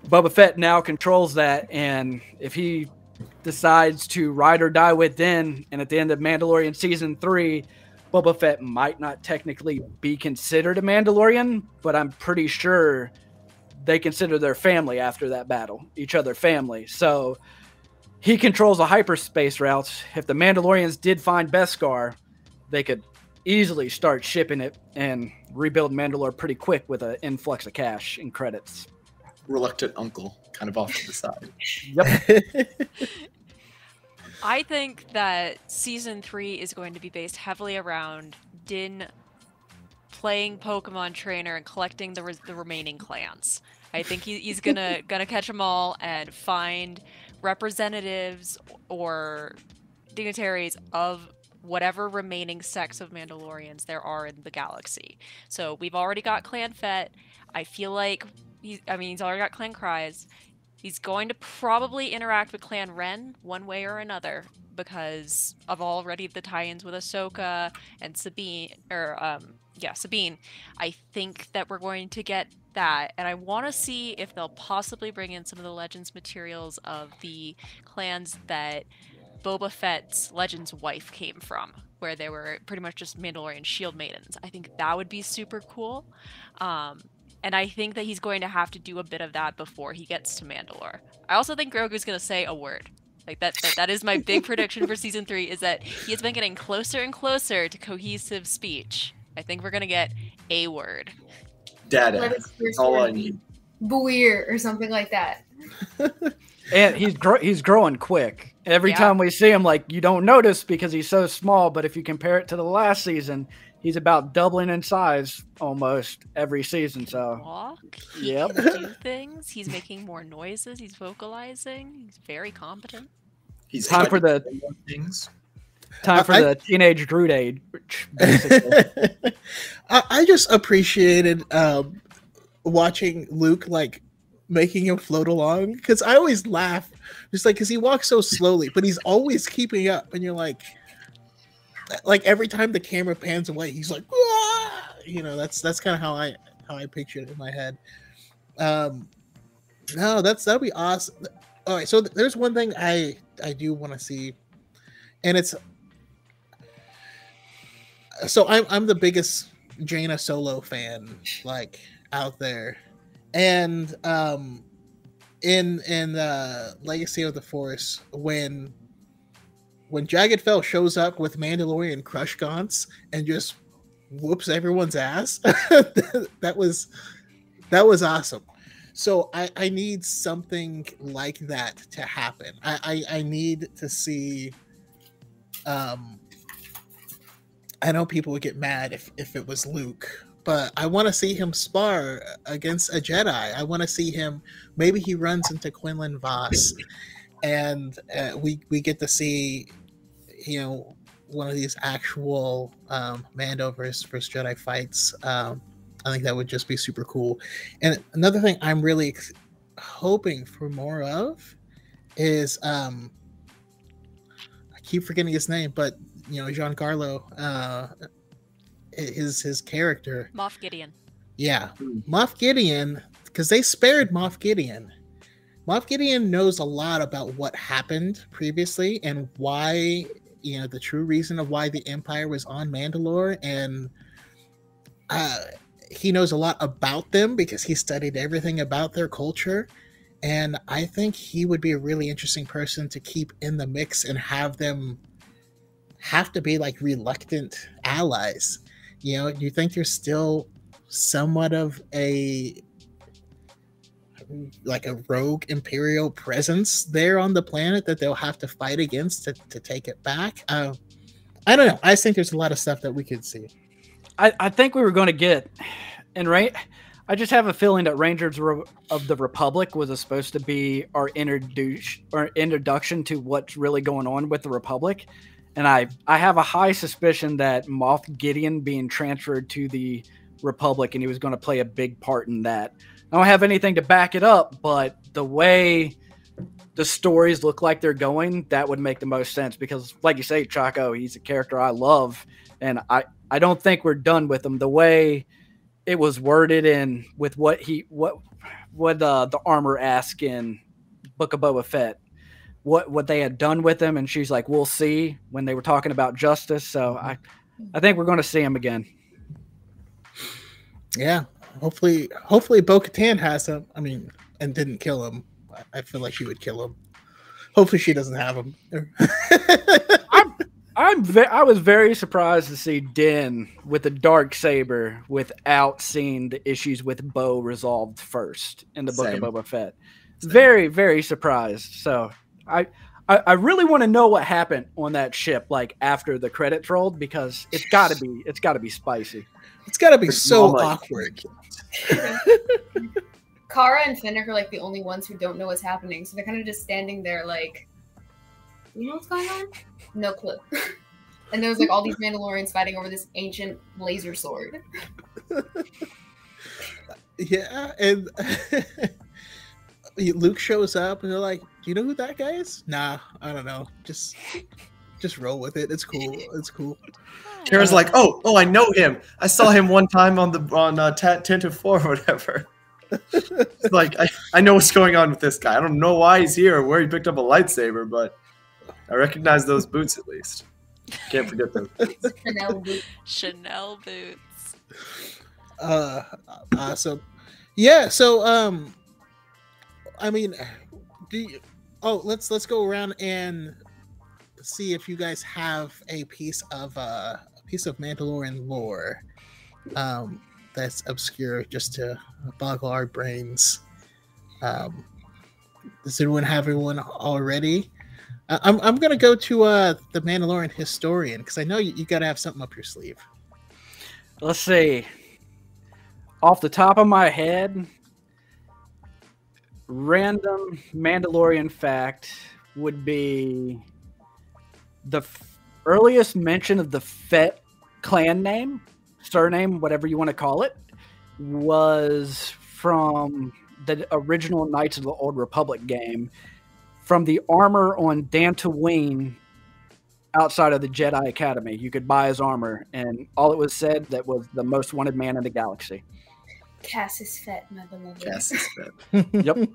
Boba Fett now controls that, and if he decides to ride or die with Din, and at the end of Mandalorian season three, Boba Fett might not technically be considered a Mandalorian, but I'm pretty sure they consider their family after that battle, each other family. So he controls the hyperspace routes. If the Mandalorians did find Beskar, they could easily start shipping it and rebuild Mandalore pretty quick with an influx of cash and credits. Reluctant uncle, kind of off to the side. Yep. I think that season three is going to be based heavily around Din playing Pokemon Trainer and collecting the, res- the remaining clans. I think he, he's gonna gonna catch them all and find representatives or dignitaries of whatever remaining sects of Mandalorians there are in the galaxy. So we've already got Clan Fett. I feel like he's I mean he's already got Clan Kryze. He's going to probably interact with Clan Wren one way or another because of already the tie-ins with Ahsoka and Sabine, or um, yeah, Sabine. I think that we're going to get that, and I want to see if they'll possibly bring in some of the Legends materials of the clans that Boba Fett's Legends wife came from, where they were pretty much just Mandalorian shield maidens. I think that would be super cool. Um, and I think that he's going to have to do a bit of that before he gets to Mandalore. I also think Grogu's going to say a word. Like that, that that is my big prediction for season 3 is that he has been getting closer and closer to cohesive speech. I think we're going to get a word. Dada. Let his first All I word be need. Buir or something like that. and he's gro- he's growing quick. Every Yeah. time we see him, like you don't notice because he's so small. But if you compare it to the last season, he's about doubling in size almost every season. So Walk. He Yep. can do things. He's making more noises. He's vocalizing. He's very competent. He's time for the things. Time for I- the teenage Groot age. basically. I, I just appreciated um, watching Luke like making him float along because I always laugh just like because he walks so slowly, but he's always keeping up, and you're like, like every time the camera pans away, he's like, "Wah!" you know, that's that's kind of how I how I picture it in my head. Um, no, that's that'd be awesome. All right, so th- there's one thing I I do want to see, and it's so I'm I'm the biggest Jaina Solo fan like out there, and um, in in uh, Legacy of the Force when when Jagged Fel shows up with Mandalorian Crush Gaunts and just whoops everyone's ass, that was that was awesome. So I, I need something like that to happen. I, I, I need to see um I know people would get mad if, if it was Luke, but I want to see him spar against a Jedi. I want to see him. Maybe he runs into Quinlan Vos, and uh, we we get to see, you know, one of these actual um, Mando versus, versus Jedi fights. Um, I think that would just be super cool. And another thing I'm really ex- hoping for more of is um, I keep forgetting his name, but you know Giancarlo, uh, his his character, Moff Gideon. yeah. Moff Gideon, because they spared Moff Gideon. Moff Gideon knows a lot about what happened previously and why, you know, the true reason of why the Empire was on Mandalore, and uh, he knows a lot about them because he studied everything about their culture. And I think he would be a really interesting person to keep in the mix and have them have to be like reluctant allies. You know, you think there's still somewhat of a like a rogue imperial presence there on the planet that they'll have to fight against to, to take it back. Uh, I don't know. I think there's a lot of stuff that we could see. I, I think we were going to get, and right, I just have a feeling that Rangers of the Republic was supposed to be our introduce or introduction to what's really going on with the Republic, and I I have a high suspicion that Moff Gideon being transferred to the Republic and he was going to play a big part in that. I don't have anything to back it up, but the way the stories look like they're going, that would make the most sense because, like you say, Chaco, he's a character I love, and I I don't think we're done with him. The way it was worded in with what he what what uh, the armor asked in Book of Boba Fett, what what they had done with him, and she's like, "We'll see." When they were talking about justice, so I I think we're going to see him again. Yeah. Hopefully, hopefully Bo Katan has him. I mean, and didn't kill him. I- I feel like she would kill him. Hopefully, she doesn't have him. I'm, I'm ve- I was very surprised to see Din with the dark saber without seeing the issues with Bo resolved first in the book Same. of Boba Fett. Same. Very very surprised. So I I, I really want to know what happened on that ship like after the credits rolled because it's got to be it's got to be spicy. It's got to be Her so mama- awkward. Cara and Fennec are like the only ones who don't know what's happening, so they're kind of just standing there, like, you know what's going on? No clue. and there was like all these Mandalorians fighting over this ancient laser sword. Yeah, and Luke shows up, and they're like, "Do you know who that guy is?" Nah, I don't know. Just, just roll with it. It's cool. It's cool. Cara's like, oh, oh, I know him. I saw him one time on the on uh, Tat Tinted Four or whatever. Like I, I know what's going on with this guy. I don't know why he's here or where he picked up a lightsaber, but I recognize those boots at least. Can't forget them. Chanel boots. Chanel boots. Uh, awesome. Yeah. So, um, I mean, do you, oh, let's let's go around and see if you guys have a piece of uh, a piece of Mandalorian lore, um, that's obscure just to boggle our brains. Um, does anyone have one already? I- I'm I'm gonna go to uh the Mandalorian historian because I know you, you got to have something up your sleeve. Let's see. Off the top of my head, random Mandalorian fact would be the f- earliest mention of the Fett clan name, surname, whatever you want to call it, was from the original Knights of the Old Republic game, from the armor on Dantooine outside of the Jedi Academy. You could buy his armor, and all it was said that was the most wanted man in the galaxy. Cassus Fett, my beloved. Yes, it's bad. Yep.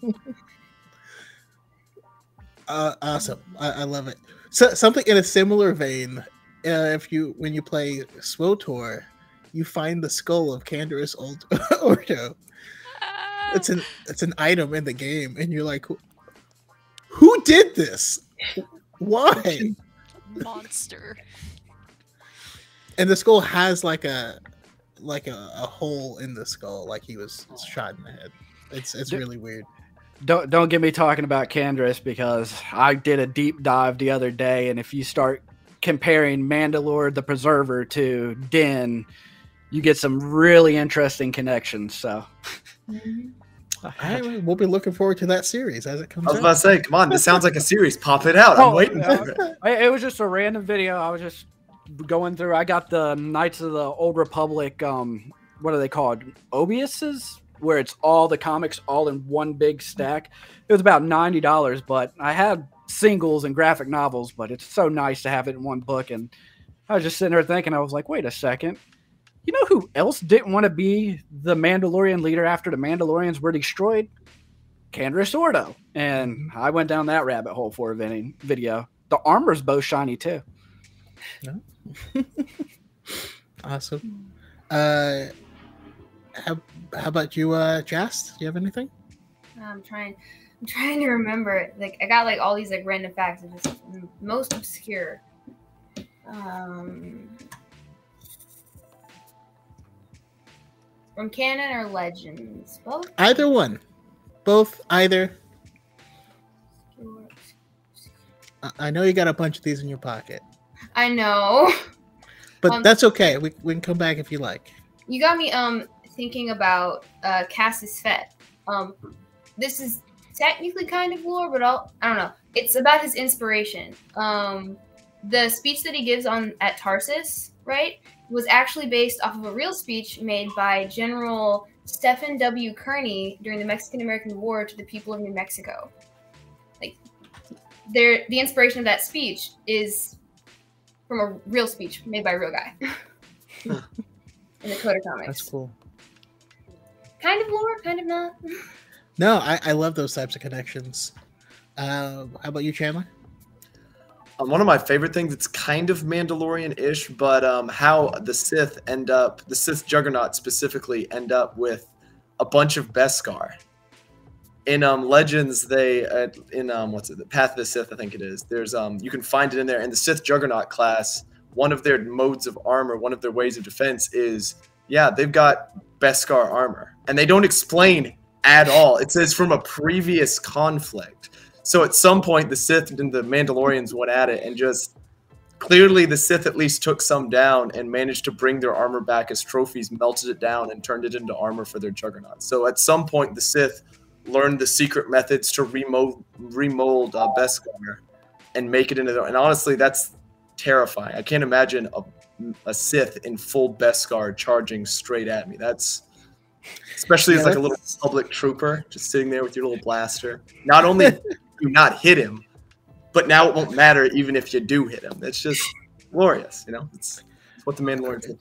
Uh, awesome. I, I love it. So something in a similar vein. Uh, if you when you play SWTOR, you find the skull of Canderous Old Ordo. Ah, It's an it's an item in the game, and you're like, who, who did this? Why? monster. And the skull has like a like a, a hole in the skull, like he was shot in the head. It's it's D- really weird. Don't don't get me talking about Canderous because I did a deep dive the other day, and if you start comparing Mandalore the Preserver to Din, you get some really interesting connections. So Mhm. All right, well, we'll be looking forward to that series as it comes I was out. about to say, come on, this sounds like a series. Pop it out. I'm Oh, waiting yeah. for it. it it was just a random video. I was just going through. I got the Knights of the Old Republic. Um, what are they called? Omnibuses, where it's all the comics all in one big stack. It was about ninety dollars, but I had singles and graphic novels. But it's so nice to have it in one book. And I was just sitting there thinking, I was like, wait a second. You know who else didn't want to be the Mandalorian leader after the Mandalorians were destroyed? Canderous Ordo. And I went down that rabbit hole for a video. The armor's both shiny too. Awesome. Uh, how, how about you, uh, Jast? Do you have anything? I'm trying. I'm trying to remember. Like I got like all these like random facts. It's just most obscure. Um, from canon or legends, both. Either one. Both, either. I- I know you got a bunch of these in your pocket, I know. but Um, that's okay. We, we can come back if you like. You got me um thinking about uh Cassus Fett. Um this is technically kind of lore, but I'll, I don't know. It's about his inspiration. Um the speech that he gives on at Taris, right, was actually based off of a real speech made by General Stephen W. Kearny during the Mexican American War to the people of New Mexico. Like there the inspiration of that speech is from a real speech made by a real guy. In the Coda comics That's cool. Kind of lore, kind of not. No, I, I love those types of connections. Uh, how about you, Chandler? Um, one of my favorite things, it's kind of Mandalorian-ish, but um, how the Sith end up, the Sith Juggernaut specifically, end up with a bunch of Beskar. In um, Legends, they uh, in um, what's it, the Path of the Sith, I think it is. There's um, you can find it in there. In the Sith Juggernaut class, one of their modes of armor, one of their ways of defense is, yeah, they've got Beskar armor, and they don't explain at all. It says from a previous conflict. So at some point, the Sith and the Mandalorians went at it and just clearly the Sith at least took some down and managed to bring their armor back as trophies, melted it down, and turned it into armor for their Juggernaut. So at some point, the Sith learned the secret methods to remold, remold uh, Beskar and make it into their. And honestly, that's terrifying. I can't imagine a, a Sith in full Beskar charging straight at me. That's especially as Yeah, like a little public trooper just sitting there with your little blaster. Not only do not hit him, but now it won't matter even if you do hit him. It's just glorious, you know. It's, it's what the Mandalorian did.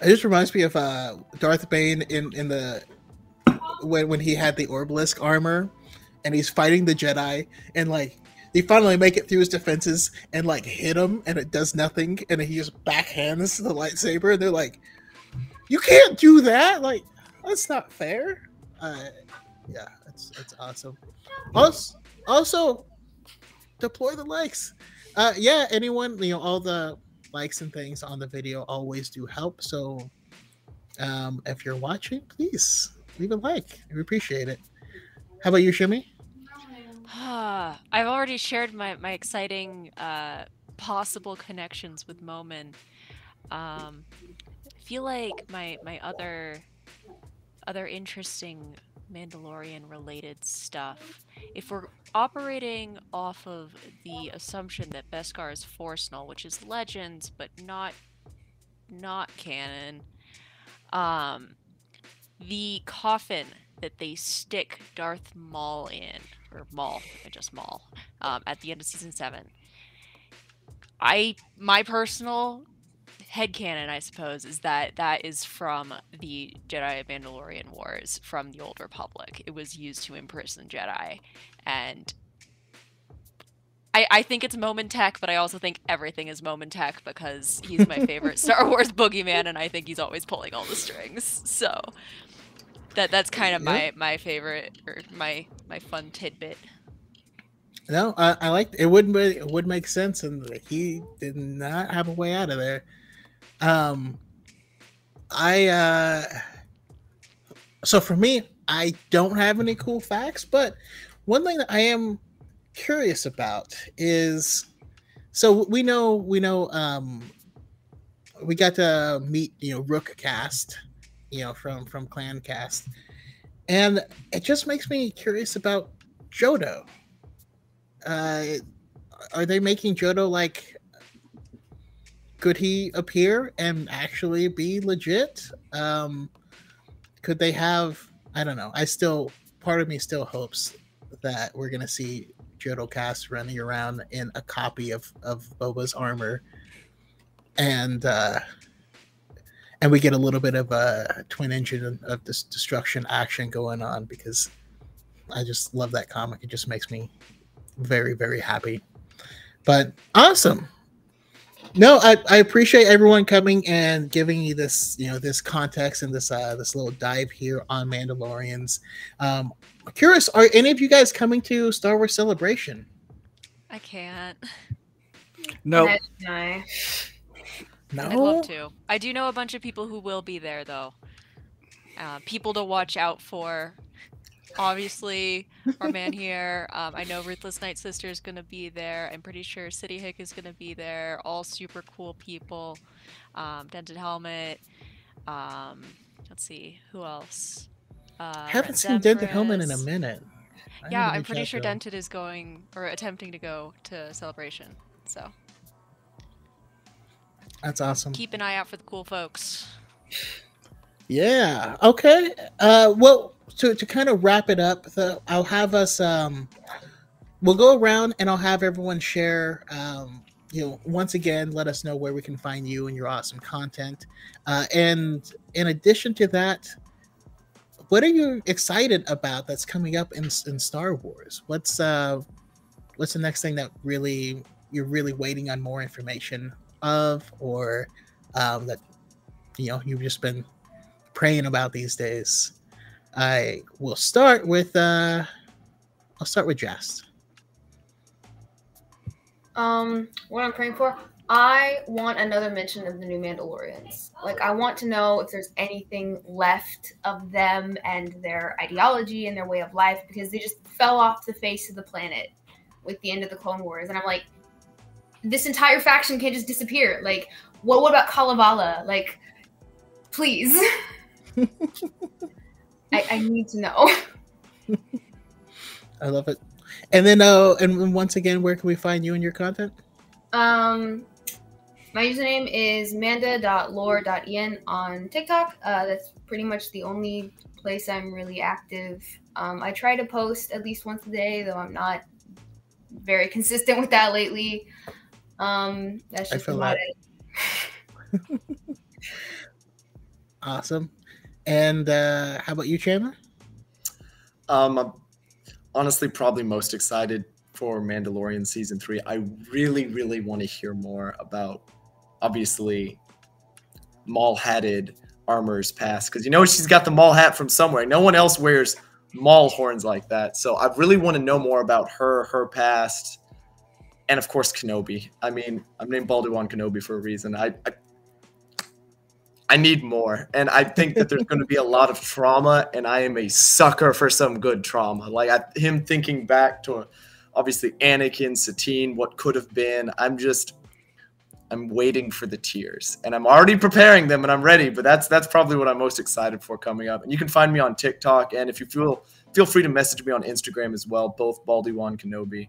It just reminds me of uh, Darth Bane in in the when when he had the Orbalisk armor, and he's fighting the Jedi, and like they finally make it through his defenses and like hit him, and it does nothing, and he just backhands the lightsaber, and they're like, "You can't do that! Like that's not fair." Uh, yeah, it's it's awesome. Also, also deploy the likes. Uh, yeah, anyone, you know, all the likes and things on the video always do help. So, um, if you're watching, please leave a like. We appreciate it. How about you, Shimmy? I've already shared my, my exciting uh, possible connections with Momin. Um, I feel like my my other other interesting Mandalorian related stuff, if we're operating off of the assumption that Beskar is Force null, which is legends but not not canon, um, the coffin that they stick Darth Maul in, or Maul, just Maul, um, at the end of season seven. I my personal head headcanon, I suppose, is that that is from the Jedi Mandalorian Wars from the Old Republic. It was used to imprison Jedi. And I, I think it's Momin Tech, but I also think everything is Momin Tech because he's my favorite Star Wars boogeyman, and I think he's always pulling all the strings. So that that's kind of my my favorite or my my fun tidbit. No, I, I like it. Would it would make sense, and he did not have a way out of there. Um, I uh, so for me, I don't have any cool facts, but one thing that I am curious about is so we know we know um we got to meet you know Rook Kast you know from from Clan Kast, and it just makes me curious about Jodo. Uh, are they making Jodo like could he appear and actually be legit? Um, could they have? I don't know. I still, part of me still hopes that we're gonna see Jodo Kast running around in a copy of of Boba's armor, and uh, and we get a little bit of a twin engine of this destruction action going on because I just love that comic. It just makes me very very happy. But awesome no I, I appreciate everyone coming and giving me this you know this context and this uh this little dive here on mandalorians um curious are any of you guys coming to star wars celebration I can't. No, No. No I'd love to. I do know a bunch of people who will be there, though. Uh, people to watch out for. Obviously, our man here. Um, I know Ruthless Night Sister is going to be there. I'm pretty sure City Hick is going to be there. All super cool people. Um, Dented Helmet. Um, let's see, who else? Uh, haven't seen dented helmet in a minute I Yeah, I'm pretty sure. Dented is going or attempting to go to Celebration. So that's awesome keep an eye out for the cool folks. Yeah. Okay. Uh, well, to, to kind of wrap it up, the, I'll have us. Um, we'll go around and I'll have everyone share. Um, you know, once again, let us know where we can find you and your awesome content. Uh, and in addition to that, what are you excited about that's coming up in in Star Wars? What's uh, what's the next thing that really you're really waiting on more information of, or um, that you know you've just been praying about these days. I will start with uh I'll start with Jast. Um, what I'm praying for, I want another mention of the new Mandalorians. Like, I want to know if there's anything left of them and their ideology and their way of life because they just fell off the face of the planet with the end of the Clone Wars. And I'm like, this entire faction can't just disappear. Like, what, what about Kalevala? Like, please. I, I need to know. I love it. And then uh and once again, where can we find you and your content? Um, my username is manda.lore.en on TikTok. Uh, that's pretty much the only place I'm really active. Um, I try to post at least once a day, though I'm not very consistent with that lately. Um, that's I just feel about that. it. Awesome. And uh how about you, Chandler? Um, I'm honestly probably most excited for Mandalorian season three. I really, really want to hear more about, obviously, Maul hatted armor's past because you know she's got the Maul hat from somewhere. No one else wears Maul horns like that. So I really want to know more about her, her past, and of course Kenobi. I mean, I'm named baldywan Kenobi for a reason. I, I I need more. And I think that there's going to be a lot of trauma, and I am a sucker for some good trauma. Like I, him thinking back to obviously Anakin, Satine, what could have been. I'm just, I'm waiting for the tears, and I'm already preparing them, and I'm ready. But that's that's probably what I'm most excited for coming up. And you can find me on TikTok, and if you feel feel free to message me on Instagram as well, both Baldy One Kenobi.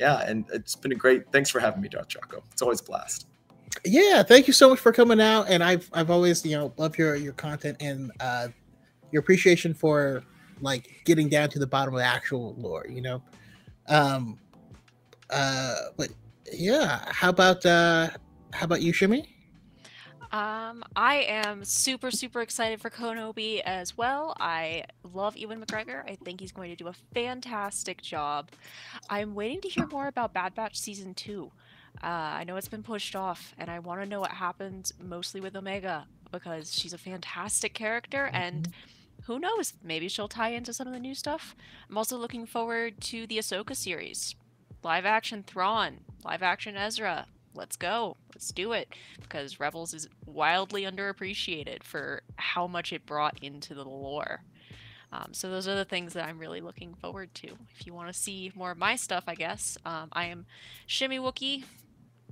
Yeah, and it's been a great. Thanks for having me, Darth Chaco. It's always a blast. Yeah, thank you so much for coming out, and I've I've always you know love your your content and uh, your appreciation for like getting down to the bottom of the actual lore. You know, um, uh, but yeah, how about uh, how about you, Shimmy? Um, I am super, super excited for Kenobi as well. I love Ewan McGregor. I think he's going to do a fantastic job. I'm waiting to hear more about Bad Batch season two. Uh, I know it's been pushed off, and I want to know what happens mostly with Omega because she's a fantastic character, and who knows, maybe she'll tie into some of the new stuff. I'm also looking forward to the Ahsoka series, live action Thrawn, live action Ezra. Let's go, let's do it, because Rebels is wildly underappreciated for how much it brought into the lore. Um, so those are the things that I'm really looking forward to. If you want to see more of my stuff, I guess um, I am Shimmy Wookie.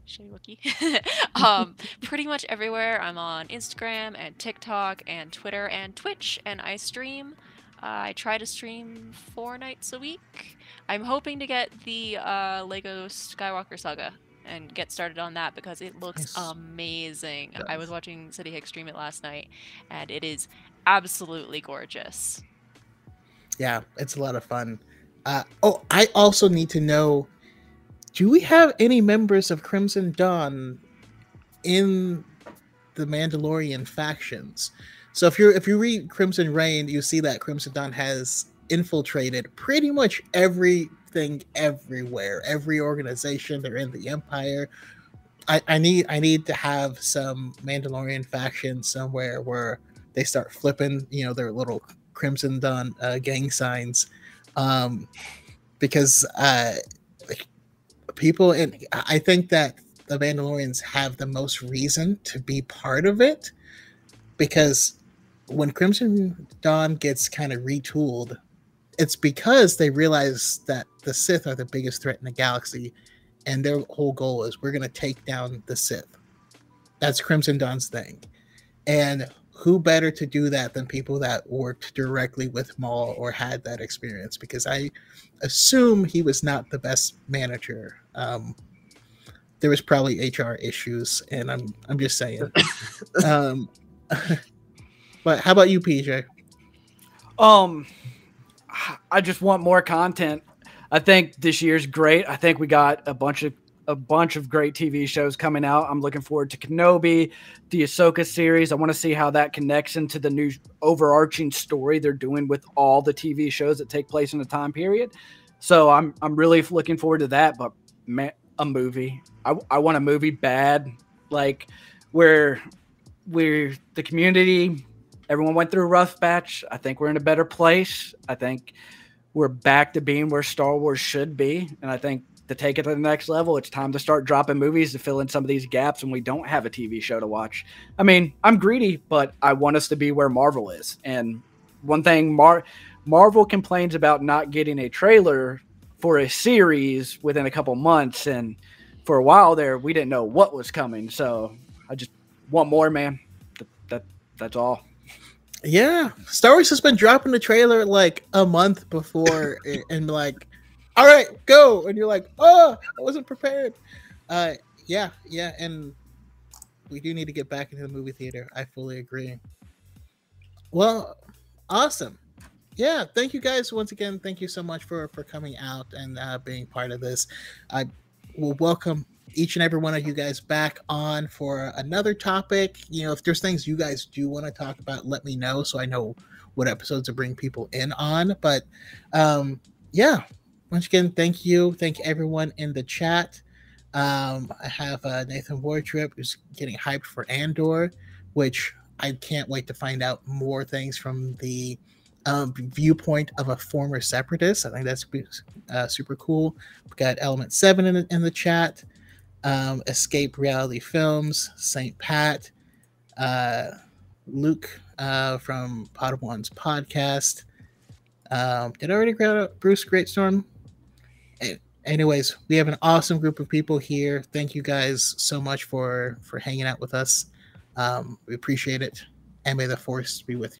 Shimmy Wookie. um, pretty much everywhere. I'm on Instagram and TikTok and Twitter and Twitch, and I stream. Uh, I try to stream four nights a week. I'm hoping to get the uh, Lego Skywalker Saga and get started on that because it looks Nice. amazing. I was watching City Hick stream it last night, and it is absolutely gorgeous. Yeah, it's a lot of fun. Uh, oh, I also need to know: Do we have any members of Crimson Dawn in the Mandalorian factions? So if you if you read Crimson Reign, you see that Crimson Dawn has infiltrated pretty much everywhere, every organization. They're in the Empire. I, I need I need to have some Mandalorian faction somewhere where they start flipping, you know, their little Crimson Dawn uh, gang signs, um, because uh, people and I think that the Mandalorians have the most reason to be part of it, because when Crimson Dawn gets kind of retooled, it's because they realize that the Sith are the biggest threat in the galaxy, and their whole goal is we're going to take down the Sith. That's Crimson Dawn's thing, and who better to do that than people that worked directly with Maul or had that experience? Because I assume he was not the best manager. Um, there was probably HR issues, and I'm I'm just saying. um, but how about you, PJ? Um, I just want more content. I think this year's great. I think we got a bunch of a bunch of great TV shows coming out. I'm looking forward to Kenobi, the Ahsoka series. I want to see how that connects into the new overarching story they're doing with all the TV shows that take place in the time period. So I'm I'm really looking forward to that. But man, a movie. I, I want a movie bad, like where where the community everyone went through a rough batch. I think we're in a better place. I think we're back to being where Star Wars should be. And I think to take it to the next level, it's time to start dropping movies to fill in some of these gaps when we don't have a TV show to watch. I mean, I'm greedy, but I want us to be where Marvel is. And one thing Mar- Marvel complains about not getting a trailer for a series within a couple months. And for a while there, we didn't know what was coming. So I just want more, man. That, that that's all. Yeah, Star Wars has been dropping the trailer like a month before, and, and like, all right, go, and you're like, oh, I wasn't prepared. Uh, yeah, yeah, and we do need to get back into the movie theater. I fully agree. Well, awesome. Yeah, thank you guys once again. Thank you so much for for coming out and uh, being part of this. I will welcome each and every one of you guys back on for another topic. You know, if there's things you guys do want to talk about, let me know so I know what episodes to bring people in on. But um, yeah, once again, thank you. Thank everyone in the chat. Um, I have uh, Nathan Wardrip who's getting hyped for Andor, which I can't wait to find out more things from the um, viewpoint of a former separatist. I think that's uh, super cool. We've got Element Seven in in the chat um, Escape Reality Films, St. Pat, uh, Luke uh, from Padawan's podcast. Um, did I already grab out Bruce Greatstorm? Anyways, we have an awesome group of people here. Thank you guys so much for for hanging out with us. Um, we appreciate it, and may the force be with you.